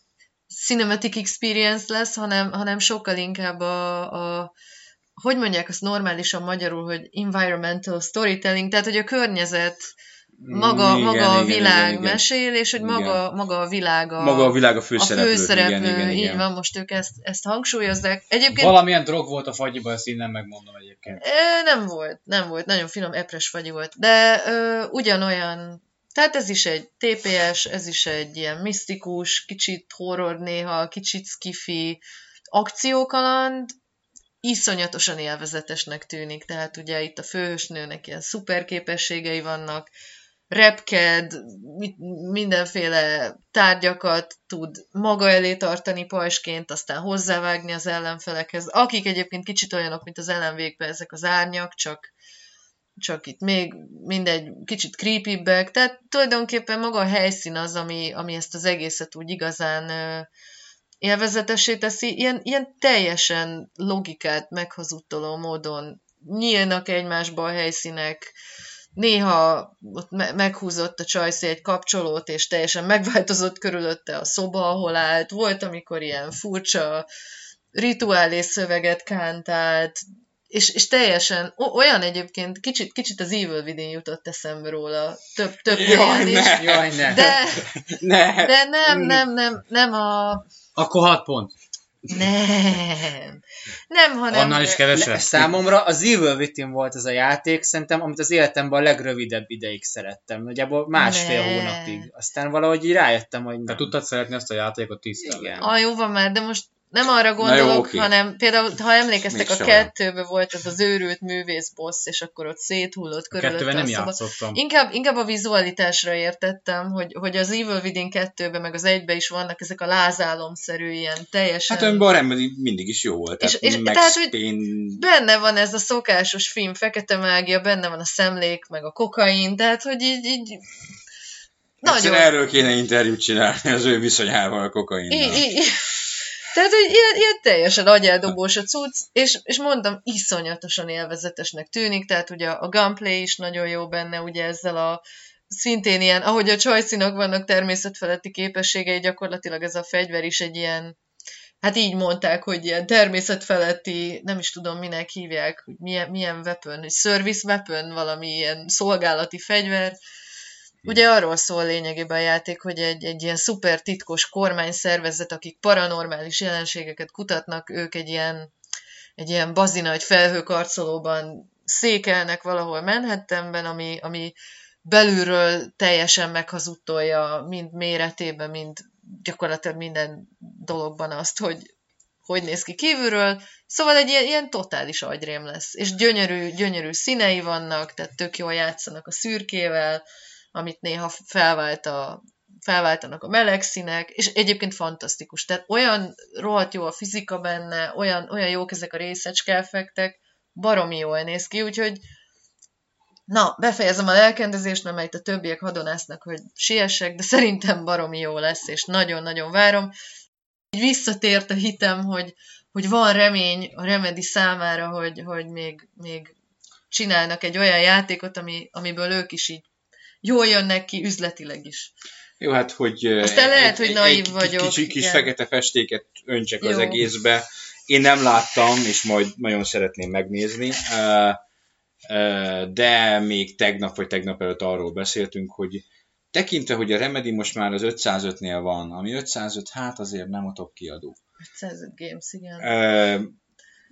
S2: cinematic experience lesz, hanem, hanem sokkal inkább a, a hogy mondják azt normálisan magyarul, hogy environmental storytelling, tehát hogy a környezet maga,
S1: Igen,
S2: maga a
S1: igen,
S2: világ
S1: igen, igen.
S2: mesél, és hogy maga,
S1: Igen.
S2: maga a világ a,
S1: Maga a világ a
S2: a
S1: főszereplő.
S2: főszereplő.
S1: Igen, igen,
S2: így
S1: igen.
S2: van, most ők ezt, ezt hangsúlyozzák. Egyébként
S4: Valamilyen drog volt a fagyiban, ezt innen megmondom egyébként.
S2: Nem volt, nem volt, nagyon finom epres fagy volt, de ö, ugyanolyan, tehát ez is egy TPS, ez is egy ilyen misztikus, kicsit horror néha, kicsit skifi akciókaland, iszonyatosan élvezetesnek tűnik, tehát ugye itt a főhősnőnek ilyen szuperképességei vannak, repked, mindenféle tárgyakat tud maga elé tartani pajsként, aztán hozzávágni az ellenfelekhez, akik egyébként kicsit olyanok, mint az ellenvégben ezek az árnyak, csak, csak itt még mindegy, kicsit creepybbek, tehát tulajdonképpen maga a helyszín az, ami, ami ezt az egészet úgy igazán élvezetessé teszi, ilyen, ilyen teljesen logikát meghazudtoló módon nyílnak egymásba a helyszínek, néha ott me- meghúzott a csajszé egy kapcsolót, és teljesen megváltozott körülötte a szoba, ahol állt. Volt, amikor ilyen furcsa rituálés szöveget kántált, és, és teljesen o- olyan egyébként, kicsit, kicsit az Evil Within jutott eszembe róla, több, több
S1: Jaj,
S2: helyen is.
S1: ne!
S3: Jaj, ne.
S2: De,
S1: Ne!
S2: de nem, nem, nem, nem a...
S4: Akkor 6 pont.
S2: Nem. Nem, hanem...
S4: Annál is kevesebb.
S3: számomra az Evil Within volt az a játék, szerintem, amit az életemben a legrövidebb ideig szerettem. Nagyjából másfél
S2: Ne.
S3: hónapig. Aztán valahogy így rájöttem, hogy
S4: Te
S3: nem.
S4: tudtad szeretni azt a játékot tisztán.
S3: Igen.
S2: Ah, jó van már, de most nem arra gondolok,
S1: oké.
S2: hanem például, ha emlékeztek,
S1: Mégse
S2: a kettőben volt az az őrült művész boss, és akkor ott széthullott körülötte
S4: kettővel nem
S2: a szoba.
S4: játszottam.
S2: Inkább, inkább a vizualitásra értettem, hogy, hogy az Evil Within 2-ben, meg az 1 is vannak ezek a lázálomszerű, ilyen teljesen...
S1: Hát önben a Remedy mindig is jó volt.
S2: És- és-
S1: Max
S2: tehát, hogy-
S1: Payne-
S2: Benne van ez a szokásos film, fekete mágia, benne van a szemlék, meg a kokain, tehát hogy így, így
S1: Egyszer
S2: nagyon...
S1: erről kéne interjút csinálni az ő viszonyával a kokainnal.
S2: I, i, tehát, hogy ilyen, ilyen teljesen agyeldobós a cucc, és, és mondtam, iszonyatosan élvezetesnek tűnik, tehát ugye a gunplay is nagyon jó benne, ugye ezzel a szintén ilyen, ahogy a csajcinak vannak természetfeletti képességei, gyakorlatilag ez a fegyver is egy ilyen, hát így mondták, hogy ilyen természetfeletti, nem is tudom minek hívják, hogy milyen, milyen weapon, hogy service weapon, valami ilyen szolgálati fegyver, Ugye arról szól lényegében a játék, hogy egy, egy ilyen szuper titkos kormányszervezet, akik paranormális jelenségeket kutatnak, ők egy ilyen, egy ilyen bazinagy felhőkarcolóban székelnek valahol Manhattanben, ami, ami belülről teljesen meghazudtolja mind méretében, mind gyakorlatilag minden dologban azt, hogy hogy néz ki kívülről. Szóval egy ilyen, ilyen totális agyrém lesz. És gyönyörű, gyönyörű színei vannak, tehát tök jól játszanak a szürkével, amit néha felvált a, felváltanak a meleg színek, és egyébként fantasztikus. Tehát olyan rohadt jó a fizika benne, olyan, olyan jók ezek a részecske effektek, baromi jól néz ki, úgyhogy na, befejezem a lelkendezést, mert itt a többiek hadonásznak, hogy siessek, de szerintem baromi jó lesz, és nagyon-nagyon várom. Így visszatért a hitem, hogy, hogy van remény a Remedy számára, hogy, hogy még, még csinálnak egy olyan játékot, ami, amiből ők is így jól jönnek ki üzletileg is.
S1: Jó, hát, hogy eh,
S2: Aztán lehet,
S1: egy,
S2: hogy naív
S1: egy
S2: vagyok,
S1: Kicsi, kis
S2: igen.
S1: fekete festéket öntsek az egészbe. Én nem láttam, és majd nagyon szeretném megnézni. Eh, eh, De még tegnap vagy tegnap előtt arról beszéltünk, hogy tekintve, hogy a Remedy most már az 505-nél van, ami 505, hát azért nem a top kiadó.
S2: 505 Games, igen.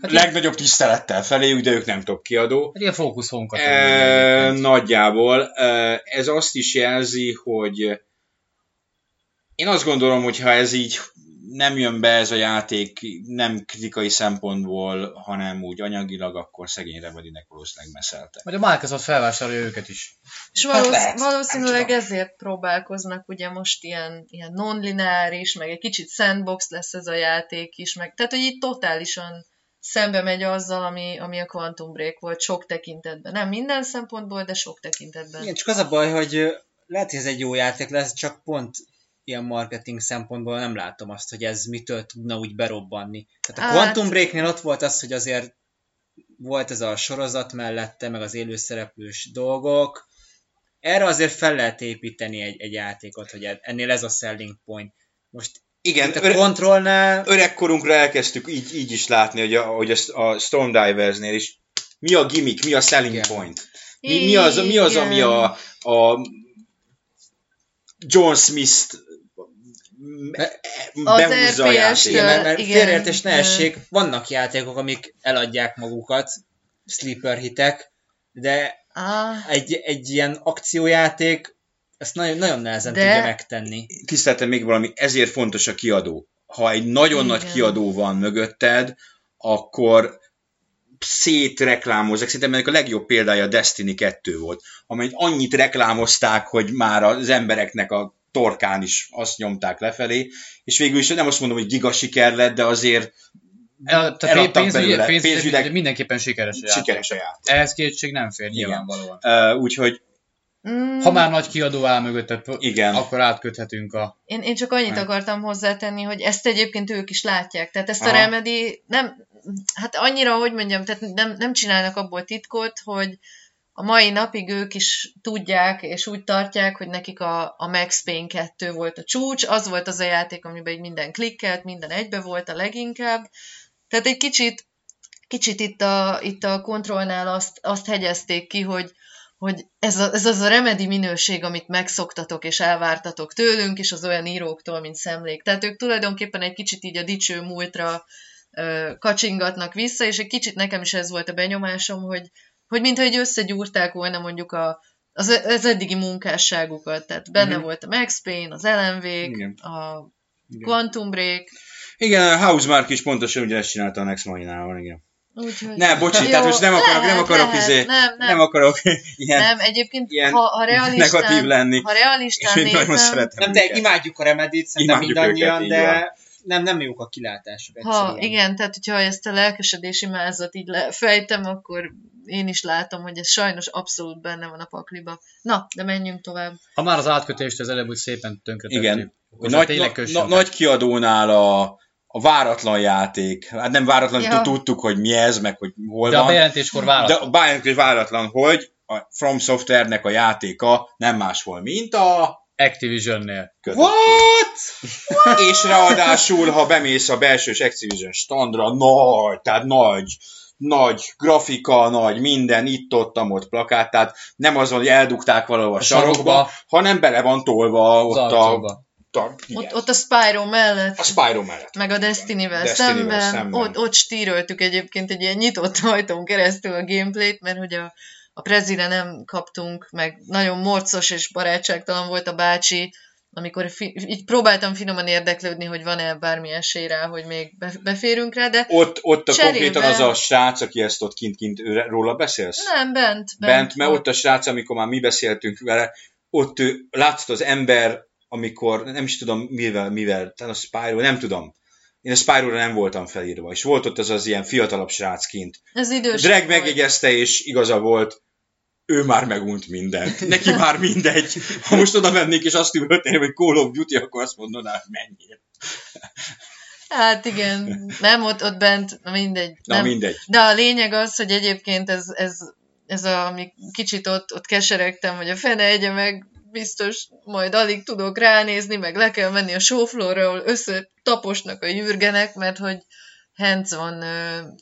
S1: Eh, legnagyobb tisztelettel feléjük, de ők nem top kiadó.
S4: Egy ilyen fókusz honkat.
S1: E, nagyjából. E, ez azt is jelzi, hogy én azt gondolom, hogy ha ez így nem jön be ez a játék nem kritikai szempontból, hanem úgy anyagilag, akkor szegény Remedinek valószínűleg meszelte.
S4: Vagy a Microsoft felvásárolja őket is.
S2: És valósz,
S1: lehet,
S2: valószínűleg ezért próbálkoznak, ugye most ilyen, ilyen non-lineáris, meg egy kicsit sandbox lesz ez a játék is, meg, tehát hogy így totálisan szembe megy azzal, ami, ami a Quantum Break volt sok tekintetben. Nem minden szempontból, de sok tekintetben.
S3: Igen, csak az a baj, hogy lehet, hogy ez egy jó játék lesz, csak pont ilyen marketing szempontból nem látom azt, hogy ez mitől tudna úgy berobbanni. Tehát a
S2: Hát-
S3: Quantum Breaknél ott volt az, hogy azért volt ez a sorozat mellette, meg az élőszereplős dolgok. Erre azért fel lehet építeni egy, egy játékot, hogy ennél ez a selling point. Most
S1: Igen,
S3: itt a
S1: öre,
S3: kontrollnál
S1: öregkorunkra elkezdtük így, így is látni, hogy a, hogy a, a Stormdiversnél is mi a gimmick, mi a selling
S3: Igen.
S1: point. Mi, mi, az, mi az, ami a, a John Smith-t behúzza a játékot?
S3: Mert, mert félreértés ne essék, vannak játékok, amik eladják magukat, sleeper hitek, de
S2: Ah,
S3: egy, egy ilyen akciójáték ezt nagyon, nagyon nehezen
S2: De-
S3: tudja megtenni.
S1: tiszteltem még valami, ezért fontos a kiadó. Ha egy nagyon
S2: Igen.
S1: nagy kiadó van mögötted, akkor szétreklámozzák. Szerintem ennek a legjobb példája a Destiny 2 volt, amelyet annyit reklámozták, hogy már az embereknek a torkán is azt nyomták lefelé, és végül is nem azt mondom, hogy giga siker lett, de azért
S4: tehát
S1: Eladtak
S4: pénzügyi,
S1: belőle.
S4: pénzügyi,
S1: Pénzügyileg-
S4: mindenképpen sikeres a játék.
S1: sikeres a játék.
S4: Ehhez kétség nem fér, nyilvánvalóan.
S1: Uh, úgyhogy
S2: mm,
S4: Ha már nagy kiadó áll mögötted,
S1: Igen.
S4: akkor átköthetünk a...
S2: Én, én csak annyit akartam hozzátenni, hogy ezt egyébként ők is látják. Tehát ezt a. Remedy nem, hát annyira, hogy mondjam, tehát nem, nem csinálnak abból titkot, hogy a mai napig ők is tudják, és úgy tartják, hogy nekik a, a Max Payne 2 volt a csúcs, az volt az a játék, amiben így minden klikkelt, minden egybe volt a leginkább. Tehát egy kicsit, kicsit itt a, itt a kontrollnál azt, azt hegyezték ki, hogy, hogy ez, a, ez az a remedi minőség, amit megszoktatok és elvártatok tőlünk, és az olyan íróktól, mint szemlék. Tehát ők tulajdonképpen egy kicsit így a dicső múltra ö, kacsingatnak vissza, és egy kicsit nekem is ez volt a benyomásom, hogy, hogy mintha egy összegyúrták volna mondjuk a, az, az eddigi munkásságukat. Tehát benne
S1: Mhm.
S2: volt a Max Payne, az LMV, a
S1: Igen.
S2: Quantum Break,
S1: Igen, a Housemark is pontosan ugyanezt csinálta a Next igen.
S2: Úgyhogy...
S1: Ne, bocsi,
S2: Jó,
S1: tehát most nem akarok, nem
S2: lehet,
S1: akarok,
S2: lehet.
S1: izé,
S2: nem, nem,
S1: nem akarok ilyen
S2: nem, egyébként,
S1: ilyen
S2: ha, ha realistán,
S1: negatív lenni.
S2: ha
S1: És
S2: realistán
S1: én nagyon
S2: nézem,
S1: szeretem
S3: Nem, de
S1: őket.
S3: imádjuk a remedit, szerintem
S1: Imádjuk
S3: mindannyian,
S1: őket,
S3: de nem, nem jók a kilátások
S2: ha, igen, tehát hogyha ezt a lelkesedési mázat így lefejtem, akkor én is látom, hogy ez sajnos abszolút benne van a pakliba. Na, de menjünk tovább.
S4: Ha már az átkötést az előbb úgy szépen tönkretettük.
S1: Igen. Nagy, na, nagy kiadónál a, a váratlan játék. Hát nem váratlan,
S2: Ja.
S1: tudtuk, hogy mi ez, meg hogy hol
S4: De a
S1: van.
S4: bejelentéskor
S1: De
S4: választ.
S1: a bejelentés váratlan, hogy a From Software-nek a játéka nem máshol, mint a
S4: Activision-nél.
S1: kötöttség.
S3: What?
S1: És ráadásul, ha bemész a belsős Activision standra, nagy, tehát nagy, nagy grafika, nagy minden, itt ott, ott plakát, tehát nem az hogy eldugták valahol a,
S4: A
S1: sarokba,
S4: sarokba.
S1: hanem bele van tolva
S4: Az
S1: ott a, igen,
S2: Ott, ott a Spyro mellett,
S1: a Spyro mellett.
S2: meg a Destiny-vel,
S1: Destiny-vel
S2: szemben,
S1: szemben.
S2: Ott, ott stíröltük egyébként egy ilyen nyitott ajtón keresztül a gameplayt, mert hogy a, a prezire nem kaptunk, meg nagyon morcos és barátságtalan volt a bácsi, amikor fi, így próbáltam finoman érdeklődni, hogy van-e bármi esély rá, hogy még be- beférünk rá, de
S1: Ott, ott a
S2: Cserébe-
S1: konkrétan az a srác, aki ezt ott kint-kint róla beszélsz?
S2: nem, bent. Bent,
S1: Bent, mert ott a srác, amikor már mi beszéltünk vele, ott ő, látszott az ember, amikor, nem is tudom mivel, mivel, talán a Spyro, nem tudom. Én a Spyro-ra nem voltam felírva, és volt ott az az ilyen fiatalabb srác kint.
S2: Ez idős
S1: Drag megjegyezte, és igaza volt, ő már megunt mindent. Neki már mindegy. Ha most oda mennék, és azt üvölteném, hogy Call of Duty, akkor azt mondaná, hogy menjél.
S2: Hát igen, nem ott, ott bent, na mindegy.
S1: Na
S2: nem.
S1: mindegy.
S2: De a lényeg az, hogy egyébként ez, ez, ez a, ami kicsit ott, ott keseregtem, hogy a fene egye meg, biztos majd alig tudok ránézni, meg le kell menni a showfloorra, ahol összetaposnak a jürgenek, mert hogy hands van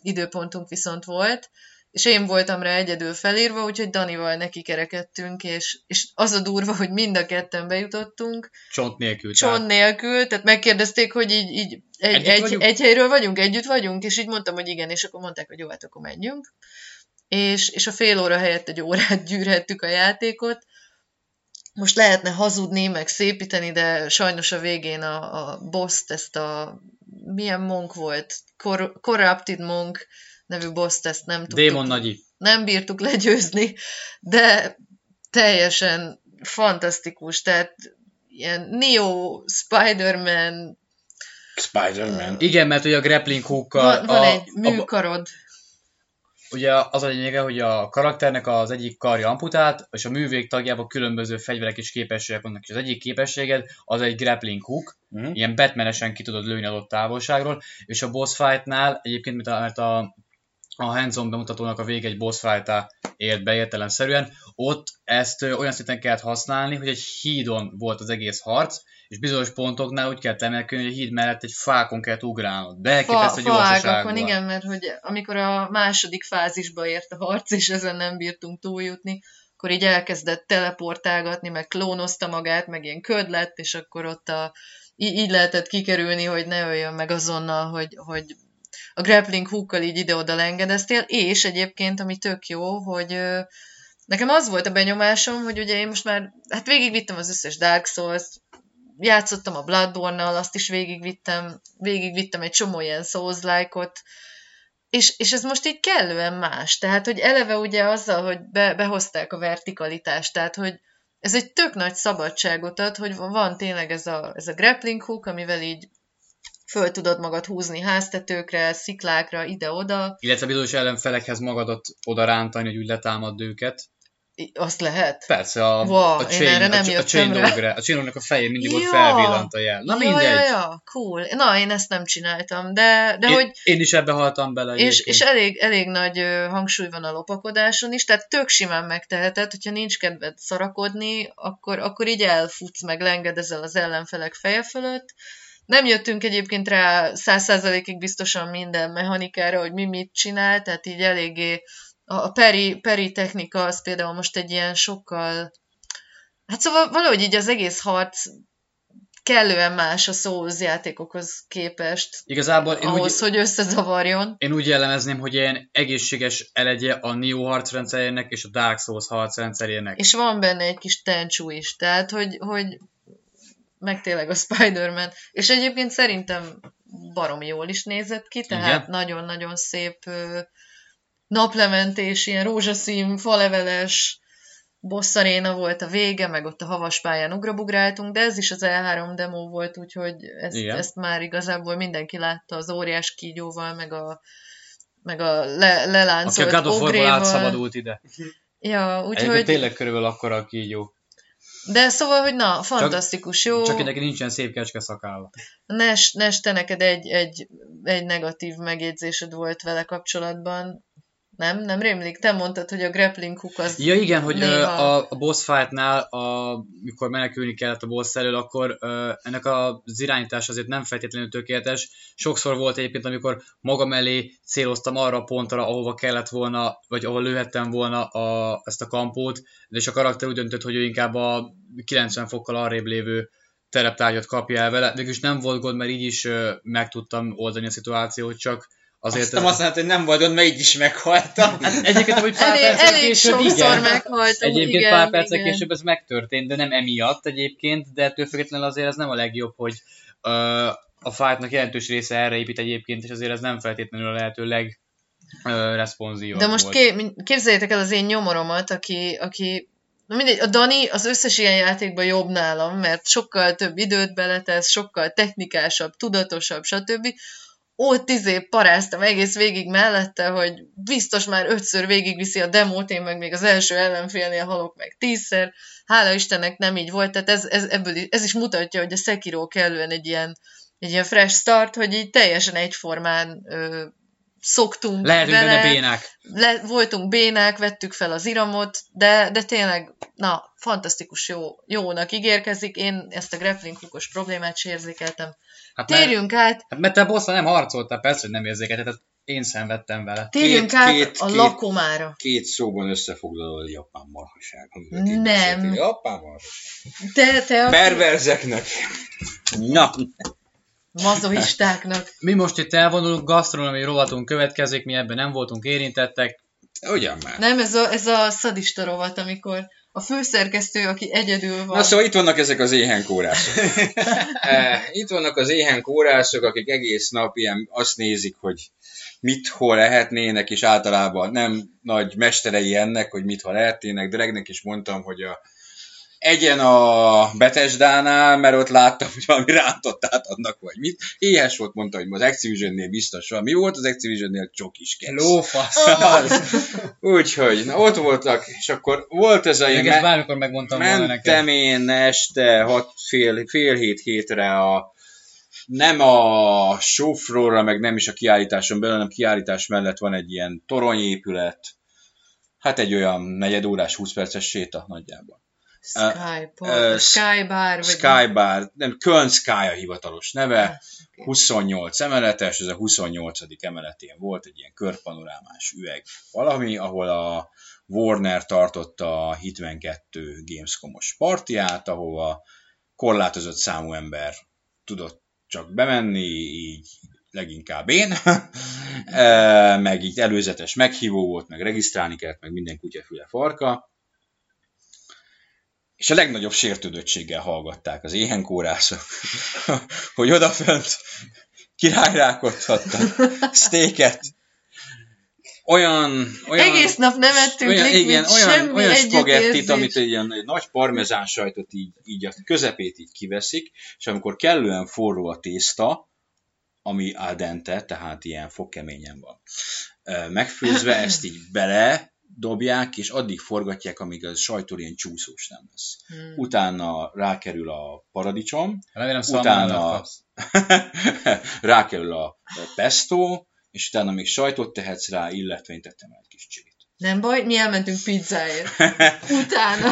S2: időpontunk viszont volt, és én voltam rá egyedül felírva, úgyhogy Danival neki kerekedtünk, és, és az a durva, hogy mind a ketten bejutottunk,
S4: Csont nélkül.
S2: Cson nélkül, tehát megkérdezték, hogy így, így egy,
S4: Együtt
S2: egy,
S4: vagyunk?
S2: egy helyről vagyunk, együtt vagyunk, és így mondtam, hogy igen, és akkor mondták, hogy jó, hát akkor menjünk. És, és a fél óra helyett egy órát gyűrhettük a játékot. Most lehetne hazudni, meg szépíteni, de sajnos a végén a, a boss ezt a milyen monk volt? Cor- Corrupted Monk nevű boss ezt nem tudtuk
S4: Démon Nagyi.
S2: nem bírtuk legyőzni, de teljesen fantasztikus, tehát ilyen Neo, Spider-Man,
S1: Spider-Man.
S4: Igen, mert ugye a grappling hookkal...
S2: van, van
S4: a,
S2: egy
S4: a,
S2: műkarod.
S4: Ugye az a lényege, hogy a karakternek az egyik karja amputált, és a művég tagjában különböző fegyverek és képességek vannak, és az egyik képességed az egy grappling hook,
S1: Mhm.
S4: ilyen Batmanesen ki tudod lőni adott távolságról, és a boss fightnál egyébként, mert a, mert a a hands-on bemutatónak a vége egy boss fight ért be értelemszerűen, ott ezt olyan szinten kellett használni, hogy egy hídon volt az egész harc, és bizonyos pontoknál úgy kellett emelkedni, hogy a híd mellett egy fákon kellett ugrálnod. De elképesztő
S2: fa, gyorsaságban. igen, mert hogy amikor a második fázisba ért a harc, és ezen nem bírtunk túljutni, akkor így elkezdett teleportálgatni, meg klónozta magát, meg ilyen köd lett, és akkor ott a, így, így lehetett kikerülni, hogy ne öljön meg azonnal, hogy, hogy a grappling hookkal így ide-oda lengedeztél, és egyébként, ami tök jó, hogy nekem az volt a benyomásom, hogy ugye én most már, hát végigvittem az összes Dark Souls, játszottam a Bloodborne-nal, azt is végigvittem, végigvittem egy csomó ilyen Souls-like-ot, és, és ez most így kellően más. Tehát, hogy eleve ugye azzal, hogy be, behozták a vertikalitást, tehát, hogy ez egy tök nagy szabadságot ad, hogy van tényleg ez a, ez a grappling hook, amivel így föl tudod magad húzni háztetőkre, sziklákra, ide-oda.
S4: Illetve bizonyos ellenfelekhez magadat oda rántani, hogy úgy letámad őket.
S2: Azt lehet?
S4: Persze, a, wow, a chain, erre nem a, a chain dogre, a chain a fején mindig ja. ott felvillant a jel. Na ja, mindegy. Ja,
S2: ja, cool. Na, én ezt nem csináltam, de, de
S4: én,
S2: hogy...
S4: Én is ebbe haltam bele.
S2: És, és elég, elég nagy hangsúly van a lopakodáson is, tehát tök simán megteheted, hogyha nincs kedved szarakodni, akkor, akkor így elfutsz, meg lengedezel az ellenfelek feje fölött, nem jöttünk egyébként rá száz százalékig biztosan minden mechanikára, hogy mi mit csinál, tehát így eléggé a peri, peri technika az például most egy ilyen sokkal, hát szóval valahogy így az egész harc kellően más a Souls játékokhoz képest.
S4: Igazából
S2: én ahhoz, úgy, hogy összezavarjon.
S4: Én úgy jellemezném, hogy ilyen egészséges elegye a Neo harcrendszerének és a Dark Souls harcrendszerének.
S2: És van benne egy kis tencsú is, tehát hogy, hogy meg tényleg a Spider-Man. És egyébként szerintem barom jól is nézett ki, tehát nagyon-nagyon szép naplementés, ilyen rózsaszín, faleveles bosszaréna volt a vége, meg ott a havas pályán ugrabugráltunk, de ez is az E3 demo volt, úgyhogy ezt, ezt már igazából mindenki látta az óriás kígyóval, meg a, meg a le, leláncolt
S4: Aki a God of átszabadult ide.
S2: Ja, úgyhogy...
S4: tényleg körülbelül akkora a kígyó.
S2: De szóval, hogy na, fantasztikus,
S4: csak,
S2: jó.
S4: Csak neki nincsen szép kecske szakálla.
S2: Nes, Nes, te neked egy, egy, egy negatív megjegyzésed volt vele kapcsolatban. Nem? Nem rémlik? Te mondtad, hogy a grappling hook az
S4: Ja igen, hogy néha... a, a boss fightnál, a, mikor menekülni kellett a boss elől, akkor uh, ennek az irányítás azért nem feltétlenül tökéletes. Sokszor volt egyébként, amikor magam elé céloztam arra a pontra, ahova kellett volna, vagy ahova lőhettem volna a, ezt a kampót, de és a karakter úgy döntött, hogy ő inkább a 90 fokkal arrébb lévő tereptárgyat kapja el vele. Végülis nem volt gond, mert így is uh, meg tudtam oldani a szituációt, csak
S3: Azért azt, nem azt mondta, hogy nem volt mert így is meghaltam.
S4: Hát egyébként, hogy pár elég, perccel elég később, igen. meghaltam, Egyébként igen, pár perccel igen. később ez megtörtént, de nem emiatt egyébként, de ettől függetlenül azért ez nem a legjobb, hogy uh, a fightnak jelentős része erre épít egyébként, és azért ez nem feltétlenül a lehető leg uh,
S2: De most volt. képzeljétek el az én nyomoromat, aki, aki Na mindegy, a Dani az összes ilyen játékban jobb nálam, mert sokkal több időt beletesz, sokkal technikásabb, tudatosabb, stb ott izé paráztam egész végig mellette, hogy biztos már ötször végigviszi a demót, én meg még az első ellenfélnél halok meg tízszer. Hála Istennek nem így volt, tehát ez, ez, ebből is, ez is mutatja, hogy a Sekiro kellően egy ilyen, egy ilyen fresh start, hogy így teljesen egyformán ö, szoktunk
S4: Lehetünk vele, benne bénák.
S2: Le, voltunk bénák, vettük fel az iramot, de, de tényleg, na, fantasztikus jó, jónak ígérkezik. Én ezt a grappling hookos problémát sem érzékeltem. Hát Térjünk
S4: mert,
S2: át.
S4: Hát mert te bosszal nem harcoltál, persze, hogy nem érzékelted, én szenvedtem vele.
S2: Térjünk két, át két, a két, lakomára.
S1: Két szóban összefoglalod a japán marhaság.
S2: Nem.
S1: Japán marhaság.
S2: Te, te
S1: Perverzeknek. Na.
S2: Mazoistáknak.
S4: Mi most itt elvonulunk, gasztronómiai rovatunk következik, mi ebben nem voltunk érintettek.
S1: Ugyan már.
S2: Nem, ez a, ez a szadista rovat, amikor a főszerkesztő, aki egyedül van.
S1: Na szóval itt vannak ezek az éhen kórászok. Eh, itt vannak az éhen kórászok, akik egész nap ilyen azt nézik, hogy mit hol lehetnének, és általában nem nagy mesterei ennek, hogy mit hol lehetnének. Dregnek is mondtam, hogy a egyen a Betesdánál, mert ott láttam, hogy valami rántottát adnak, vagy mit. Éhes volt, mondta, hogy az Activision-nél biztos van. Mi volt az Activision-nél? Csokis kesz.
S4: Lófasz.
S1: Úgyhogy, na ott voltak, és akkor volt ez a...
S4: Meg me- bármikor megmondtam volna
S1: Mentem én este hat, fél, fél hét hétre a nem a showfloorra, meg nem is a kiállításon belül, hanem kiállítás mellett van egy ilyen toronyépület, hát egy olyan negyed órás, 20 perces séta nagyjából.
S2: Sky,
S1: Uh,
S2: uh, Sky Bar, vagy
S1: Sky Bar, nem, Köln Sky a hivatalos neve,
S2: Ah, oké.
S1: 28 emeletes, ez a 28. emeletén volt egy ilyen körpanorámás üveg. Valami, ahol a Warner tartotta a Hitman 2 Gamescom-os partiát, ahova korlátozott számú ember tudott csak bemenni, így leginkább én, meg így előzetes meghívó volt, meg regisztrálni kellett, meg minden kutyafüle farka, és a legnagyobb sértődöttséggel hallgatták az éhenkórászok, hogy odafönt királyrákodhattak sztéket. Olyan, olyan,
S2: Egész nap nevettünk,
S1: olyan,
S2: likvid,
S1: igen, olyan,
S2: semmi
S1: olyan spagettit, amit egy ilyen nagy parmezán sajtot így, így a közepét így kiveszik, és amikor kellően forró a tészta, ami al dente, tehát ilyen fogkeményen van, megfőzve, ezt így bele dobják, és addig forgatják, amíg a sajtól ilyen csúszós nem lesz.
S2: Hmm.
S1: Utána rákerül a paradicsom,
S4: Remélem
S1: Utána- rákerül a pesto, és utána még sajtot tehetsz rá, illetve én tettem el egy kis csilit.
S2: Nem baj, mi elmentünk pizzáért. Utána.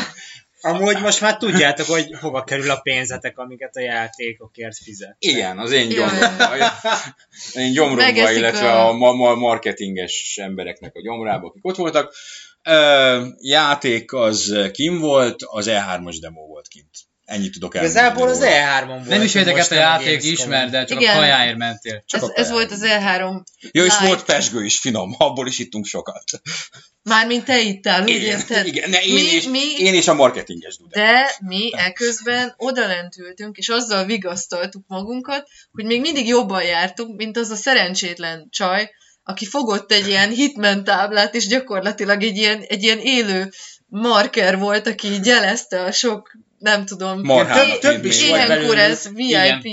S3: Amúgy most már tudjátok, hogy hova kerül a pénzetek, amiket a játékokért fizet.
S1: Igen, az én gyomromba, én gyomromba, illetve
S2: a-
S1: a ma- ma- marketinges embereknek a gyomrába, akik ott voltak. Ö, játék az kim volt, az E3-as demo volt kint. Ennyit tudok elmondani.
S3: Igazából az
S1: róla.
S3: E3-on volt.
S4: Nem is érdekelt a játék ismer, de csak
S2: Igen.
S4: a kajáért mentél.
S1: Csak
S2: Ez,
S1: a
S2: ez
S1: kaját.
S2: volt az E3
S1: Jó, és volt pesgő is finom, abból is ittunk sokat.
S2: Mármint te ittál, úgy
S1: Igen,
S2: érted?
S1: igen, ne, én,
S2: Mi-
S1: is,
S2: mi-
S1: én is a marketinges dudák.
S2: De mi eközben odalent ültünk, és azzal vigasztaltuk magunkat, hogy még mindig jobban jártunk, mint az a szerencsétlen csaj, aki fogott egy ilyen hitman táblát, és gyakorlatilag egy ilyen, egy ilyen élő marker volt, aki jelezte a sok, nem tudom,
S1: Marhának
S3: több is
S2: ilyenkor ez VIP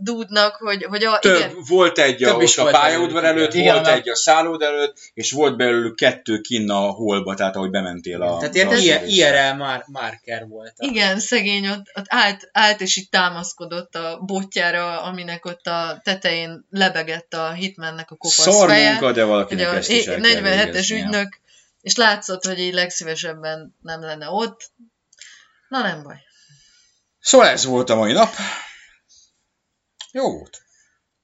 S2: dúdnak, hogy, hogy a,
S1: Több,
S2: igen,
S1: volt egy a,
S3: Több is
S1: a pályaudvar előtt,
S4: igen.
S1: volt
S4: Igen,
S1: egy a szállód előtt, és volt belőlük kettő kinn a holba, tehát ahogy bementél a...
S3: Tehát ilyen IR-
S1: asztalra.
S3: IRL mar- marker volt.
S2: igen, szegény ott, ott állt, állt, és így támaszkodott a botjára, aminek ott a tetején lebegett a hitmennek a kopasz
S1: Szar
S2: feje.
S1: munka, de valakinek
S2: a
S1: ezt is el kell
S2: 47-es
S1: végeznie.
S2: ügynök, és látszott, hogy így legszívesebben nem lenne ott. Na nem baj.
S1: Szóval ez volt a mai nap. Jó volt.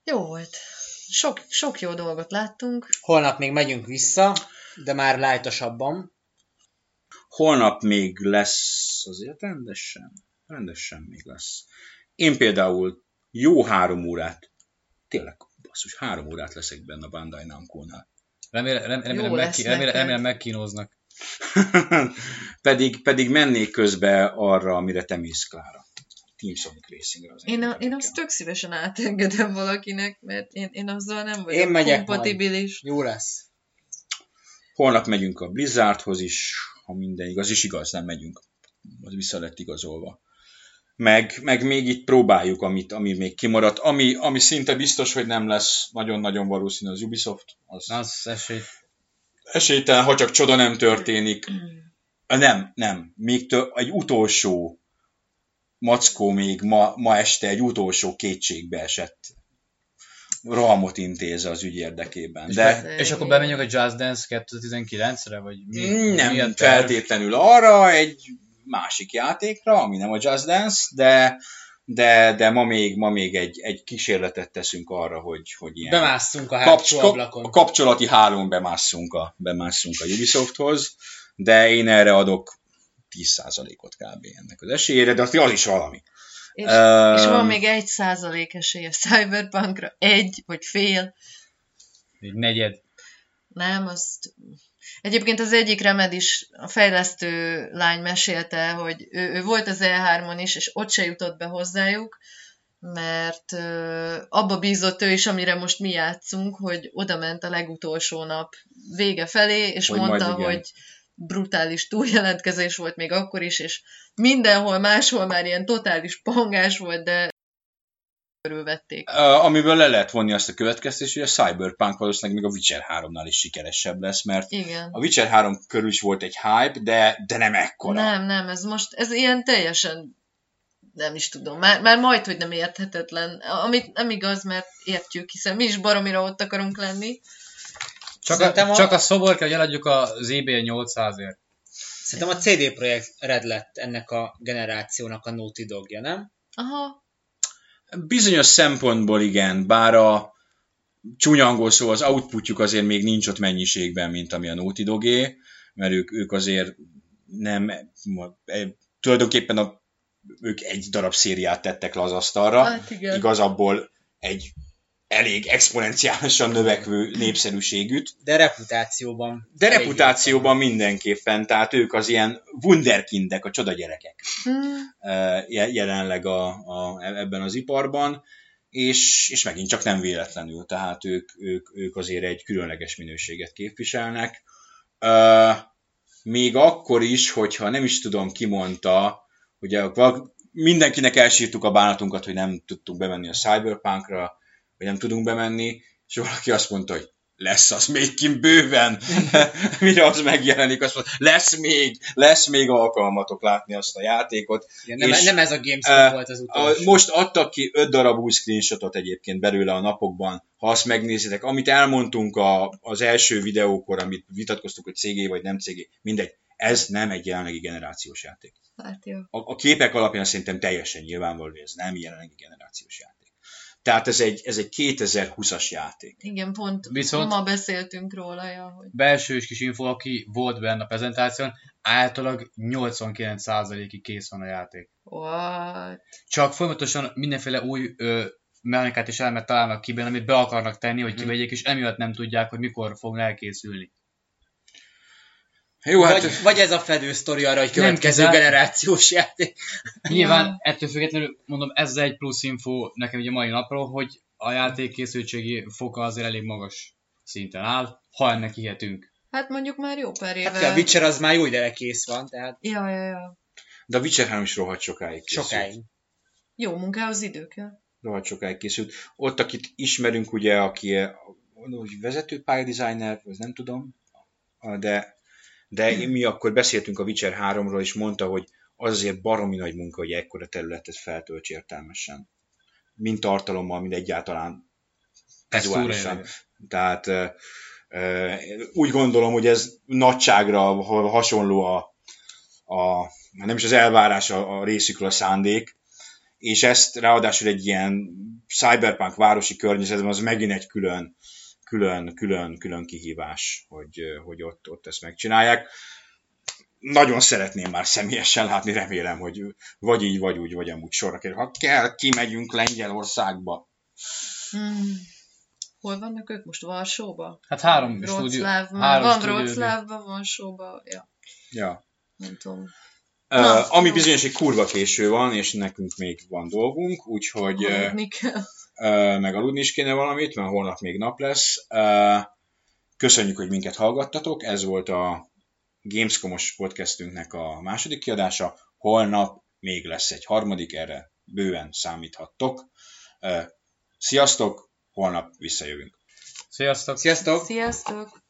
S2: Jó volt. Sok, sok jó dolgot láttunk.
S3: Holnap még megyünk vissza, de már lájtosabban.
S1: Holnap még lesz azért rendesen. Rendesen még lesz. Én például jó három órát, tényleg basszus, három órát leszek benne a Bandai Namco-nál.
S4: Remélem, remélem, remélem, megki, remélem, remélem megkínoznak.
S1: pedig, pedig mennék közbe arra, amire te mész, Klára. Team Sonic Racingre. Az
S2: Én, a, én azt tök szívesen átengedem valakinek, mert én, én azzal nem vagyok
S3: Én megyek
S2: kompatibilis.
S3: Jó lesz.
S1: Holnap megyünk a Blizzardhoz is, ha minden igaz, és igaz, nem megyünk. Az vissza lett igazolva. Meg, meg még itt próbáljuk, amit, ami még kimaradt. Ami, ami szinte biztos, hogy nem lesz nagyon-nagyon valószínű az Ubisoft. Az
S4: az esély.
S1: esélytelen, ha csak csoda nem történik. Nem, nem. Még tő, egy utolsó mackó még ma, ma este egy utolsó kétségbe esett rohamot intéz az ügy érdekében. De
S2: Szegény.
S4: És akkor bemegyünk a Just Dance 2019-re, vagy mi?
S1: nem
S4: mi
S1: feltétlenül arra, egy másik játékra, ami nem a Just Dance, de, de, de ma még, ma még egy, egy kísérletet teszünk arra, hogy, hogy ilyen
S3: Bemásszunk a
S1: kapcs-
S3: hátsó ablakon.
S1: a kapcsolati hálón bemásszunk a, bemásszunk a Ubisofthoz, de én erre adok 10%-ot kb. ennek az esélyére, de az, is valami.
S2: És,
S1: Öm,
S2: és van még egy százalék esély a Cyberpunkra. Egy, vagy fél.
S4: Egy negyed.
S2: Nem, azt... Egyébként az egyik remed is, a fejlesztő lány mesélte, hogy ő, ő volt az E3-on is, és ott se jutott be hozzájuk, mert ö, abba bízott ő is, amire most mi játszunk, hogy oda ment a legutolsó nap vége felé, és
S1: Hogy
S2: mondta,
S1: igen.
S2: hogy brutális túljelentkezés volt még akkor is, és mindenhol máshol már ilyen totális pangás volt, de körülvették.
S1: Uh, amiből le lehet vonni azt a következtetést, hogy a Cyberpunk valószínűleg még a Witcher 3-nál is sikeresebb lesz, mert
S2: Igen.
S1: a Witcher 3 körül is volt egy hype, de, de nem ekkora.
S2: Nem, nem, ez most, ez ilyen teljesen nem is tudom, már, már majd, hogy nem érthetetlen. Amit nem igaz, mert értjük, hiszen mi is baromira ott akarunk lenni.
S4: Csak
S3: Szerintem
S4: a,
S3: a-
S4: csak a szobor kell, hogy eladjuk az eBay 800-ért.
S3: Szerintem a CD Projekt Red lett ennek a generációnak a Naughty Dogja, nem?
S2: Aha,
S1: Bizonyos szempontból igen, bár a csúnya angol szó, az outputjuk azért még nincs ott mennyiségben, mint ami a Naughty Dogé, mert ők, ők azért nem, eh, tulajdonképpen a, ők egy darab szériát tettek le az asztalra,
S2: hát igen.
S1: igazából egy elég exponenciálisan növekvő népszerűségűt,
S3: De reputációban.
S1: de reputációban mindenképpen, tehát ők az ilyen wunderkindek, a csodagyerekek
S2: Hmm.
S1: eh, je- jelenleg a, a, ebben az iparban, és, és megint csak nem véletlenül, tehát ők, ők, ők azért egy különleges minőséget képviselnek. Uh, még akkor is, hogyha nem is tudom, ki mondta, ugye mindenkinek elsírtuk a bánatunkat, hogy nem tudtunk bemenni a Cyberpunkra, vagy nem tudunk bemenni, és valaki azt mondta, hogy lesz az még kint bőven, mire az megjelenik, azt mondta, lesz még, lesz még alkalmatok látni azt a játékot,
S3: Igen, nem,
S1: és,
S3: nem ez a Gamescom
S1: eh,
S3: volt az
S1: a,
S3: utolsó.
S1: most adtak ki 5 darab új screenshotot egyébként belőle a napokban, ha azt megnézitek. Amit elmondtunk a, az első videókor, amit vitatkoztuk, hogy CG vagy nem CG, mindegy, ez nem egy jelenlegi generációs játék.
S2: Hát jó.
S1: A, a képek alapján szerintem teljesen nyilvánvaló, hogy ez nem jelenlegi generációs játék. Tehát ez egy, ez egy 2020-as játék.
S2: Igen, pont
S4: Viszont-
S2: ma beszéltünk róla, ja, hogy
S4: Belső kis info, aki volt benne a prezentáción, általában 89%-ig kész van a játék.
S2: what?
S4: Csak folyamatosan mindenféle új ö, mechanikát és elemet találnak ki benne, amit be akarnak tenni, hogy kivegyék, és emiatt nem tudják, hogy mikor fog elkészülni.
S1: Jó, hát
S3: Vagy, vagy ez a fedő sztori arra, hogy következő
S4: kizárt.
S3: generációs játék.
S4: Nyilván ettől függetlenül mondom, ez egy plusz info nekem ugye mai napról, hogy a játék készültségi foka azért elég magas szinten áll, ha ennek hihetünk.
S2: Hát mondjuk már jó pár éve.
S3: Hát a Witcher az már jó ideje kész van, tehát
S2: Ja, ja, ja.
S1: de a Witcher 3 is rohadt sokáig készült.
S3: sokáig.
S2: Jó munkához idő kell.
S1: rohadt sokáig készült. Ott, akit ismerünk, ugye, aki vezető pályadesigner, az nem tudom, de, de mi akkor beszéltünk a Witcher 3-ról, és mondta, hogy az azért baromi nagy munka, hogy ekkora területet feltölts értelmesen. Mind tartalommal, mind egyáltalán vizuálisan. Tehát úgy gondolom, hogy ez nagyságra ha- hasonló a, a nem is az elvárás a, a részükről a szándék, és ezt ráadásul egy ilyen cyberpunk városi környezetben az megint egy külön, külön, külön, külön kihívás, hogy, hogy ott, ott ezt megcsinálják. Nagyon szeretném már személyesen látni, remélem, hogy vagy így, vagy úgy, vagy amúgy sorra kerül. Ha kell, kimegyünk Lengyelországba.
S2: Hmm. Hol vannak ők most? Varsóba?
S4: Hát három stúdió.
S2: Wroclawban.
S4: Három
S2: Van. Wroclawban, Varsóba. Ja,
S1: Ja.
S2: nem tudom.
S1: Uh,
S2: Na,
S1: ami bizonyos egy kurva késő van, és nekünk még van dolgunk, úgyhogy uh,
S2: kell.
S1: Meg aludni is kéne valamit, mert holnap még nap lesz. Köszönjük, hogy minket hallgattatok, ez volt a Gamescomos podcastünknek a második kiadása. Holnap még lesz egy harmadik, erre bőven számíthattok. Sziasztok, holnap visszajövünk.
S4: Sziasztok!
S3: Sziasztok!
S2: Sziasztok!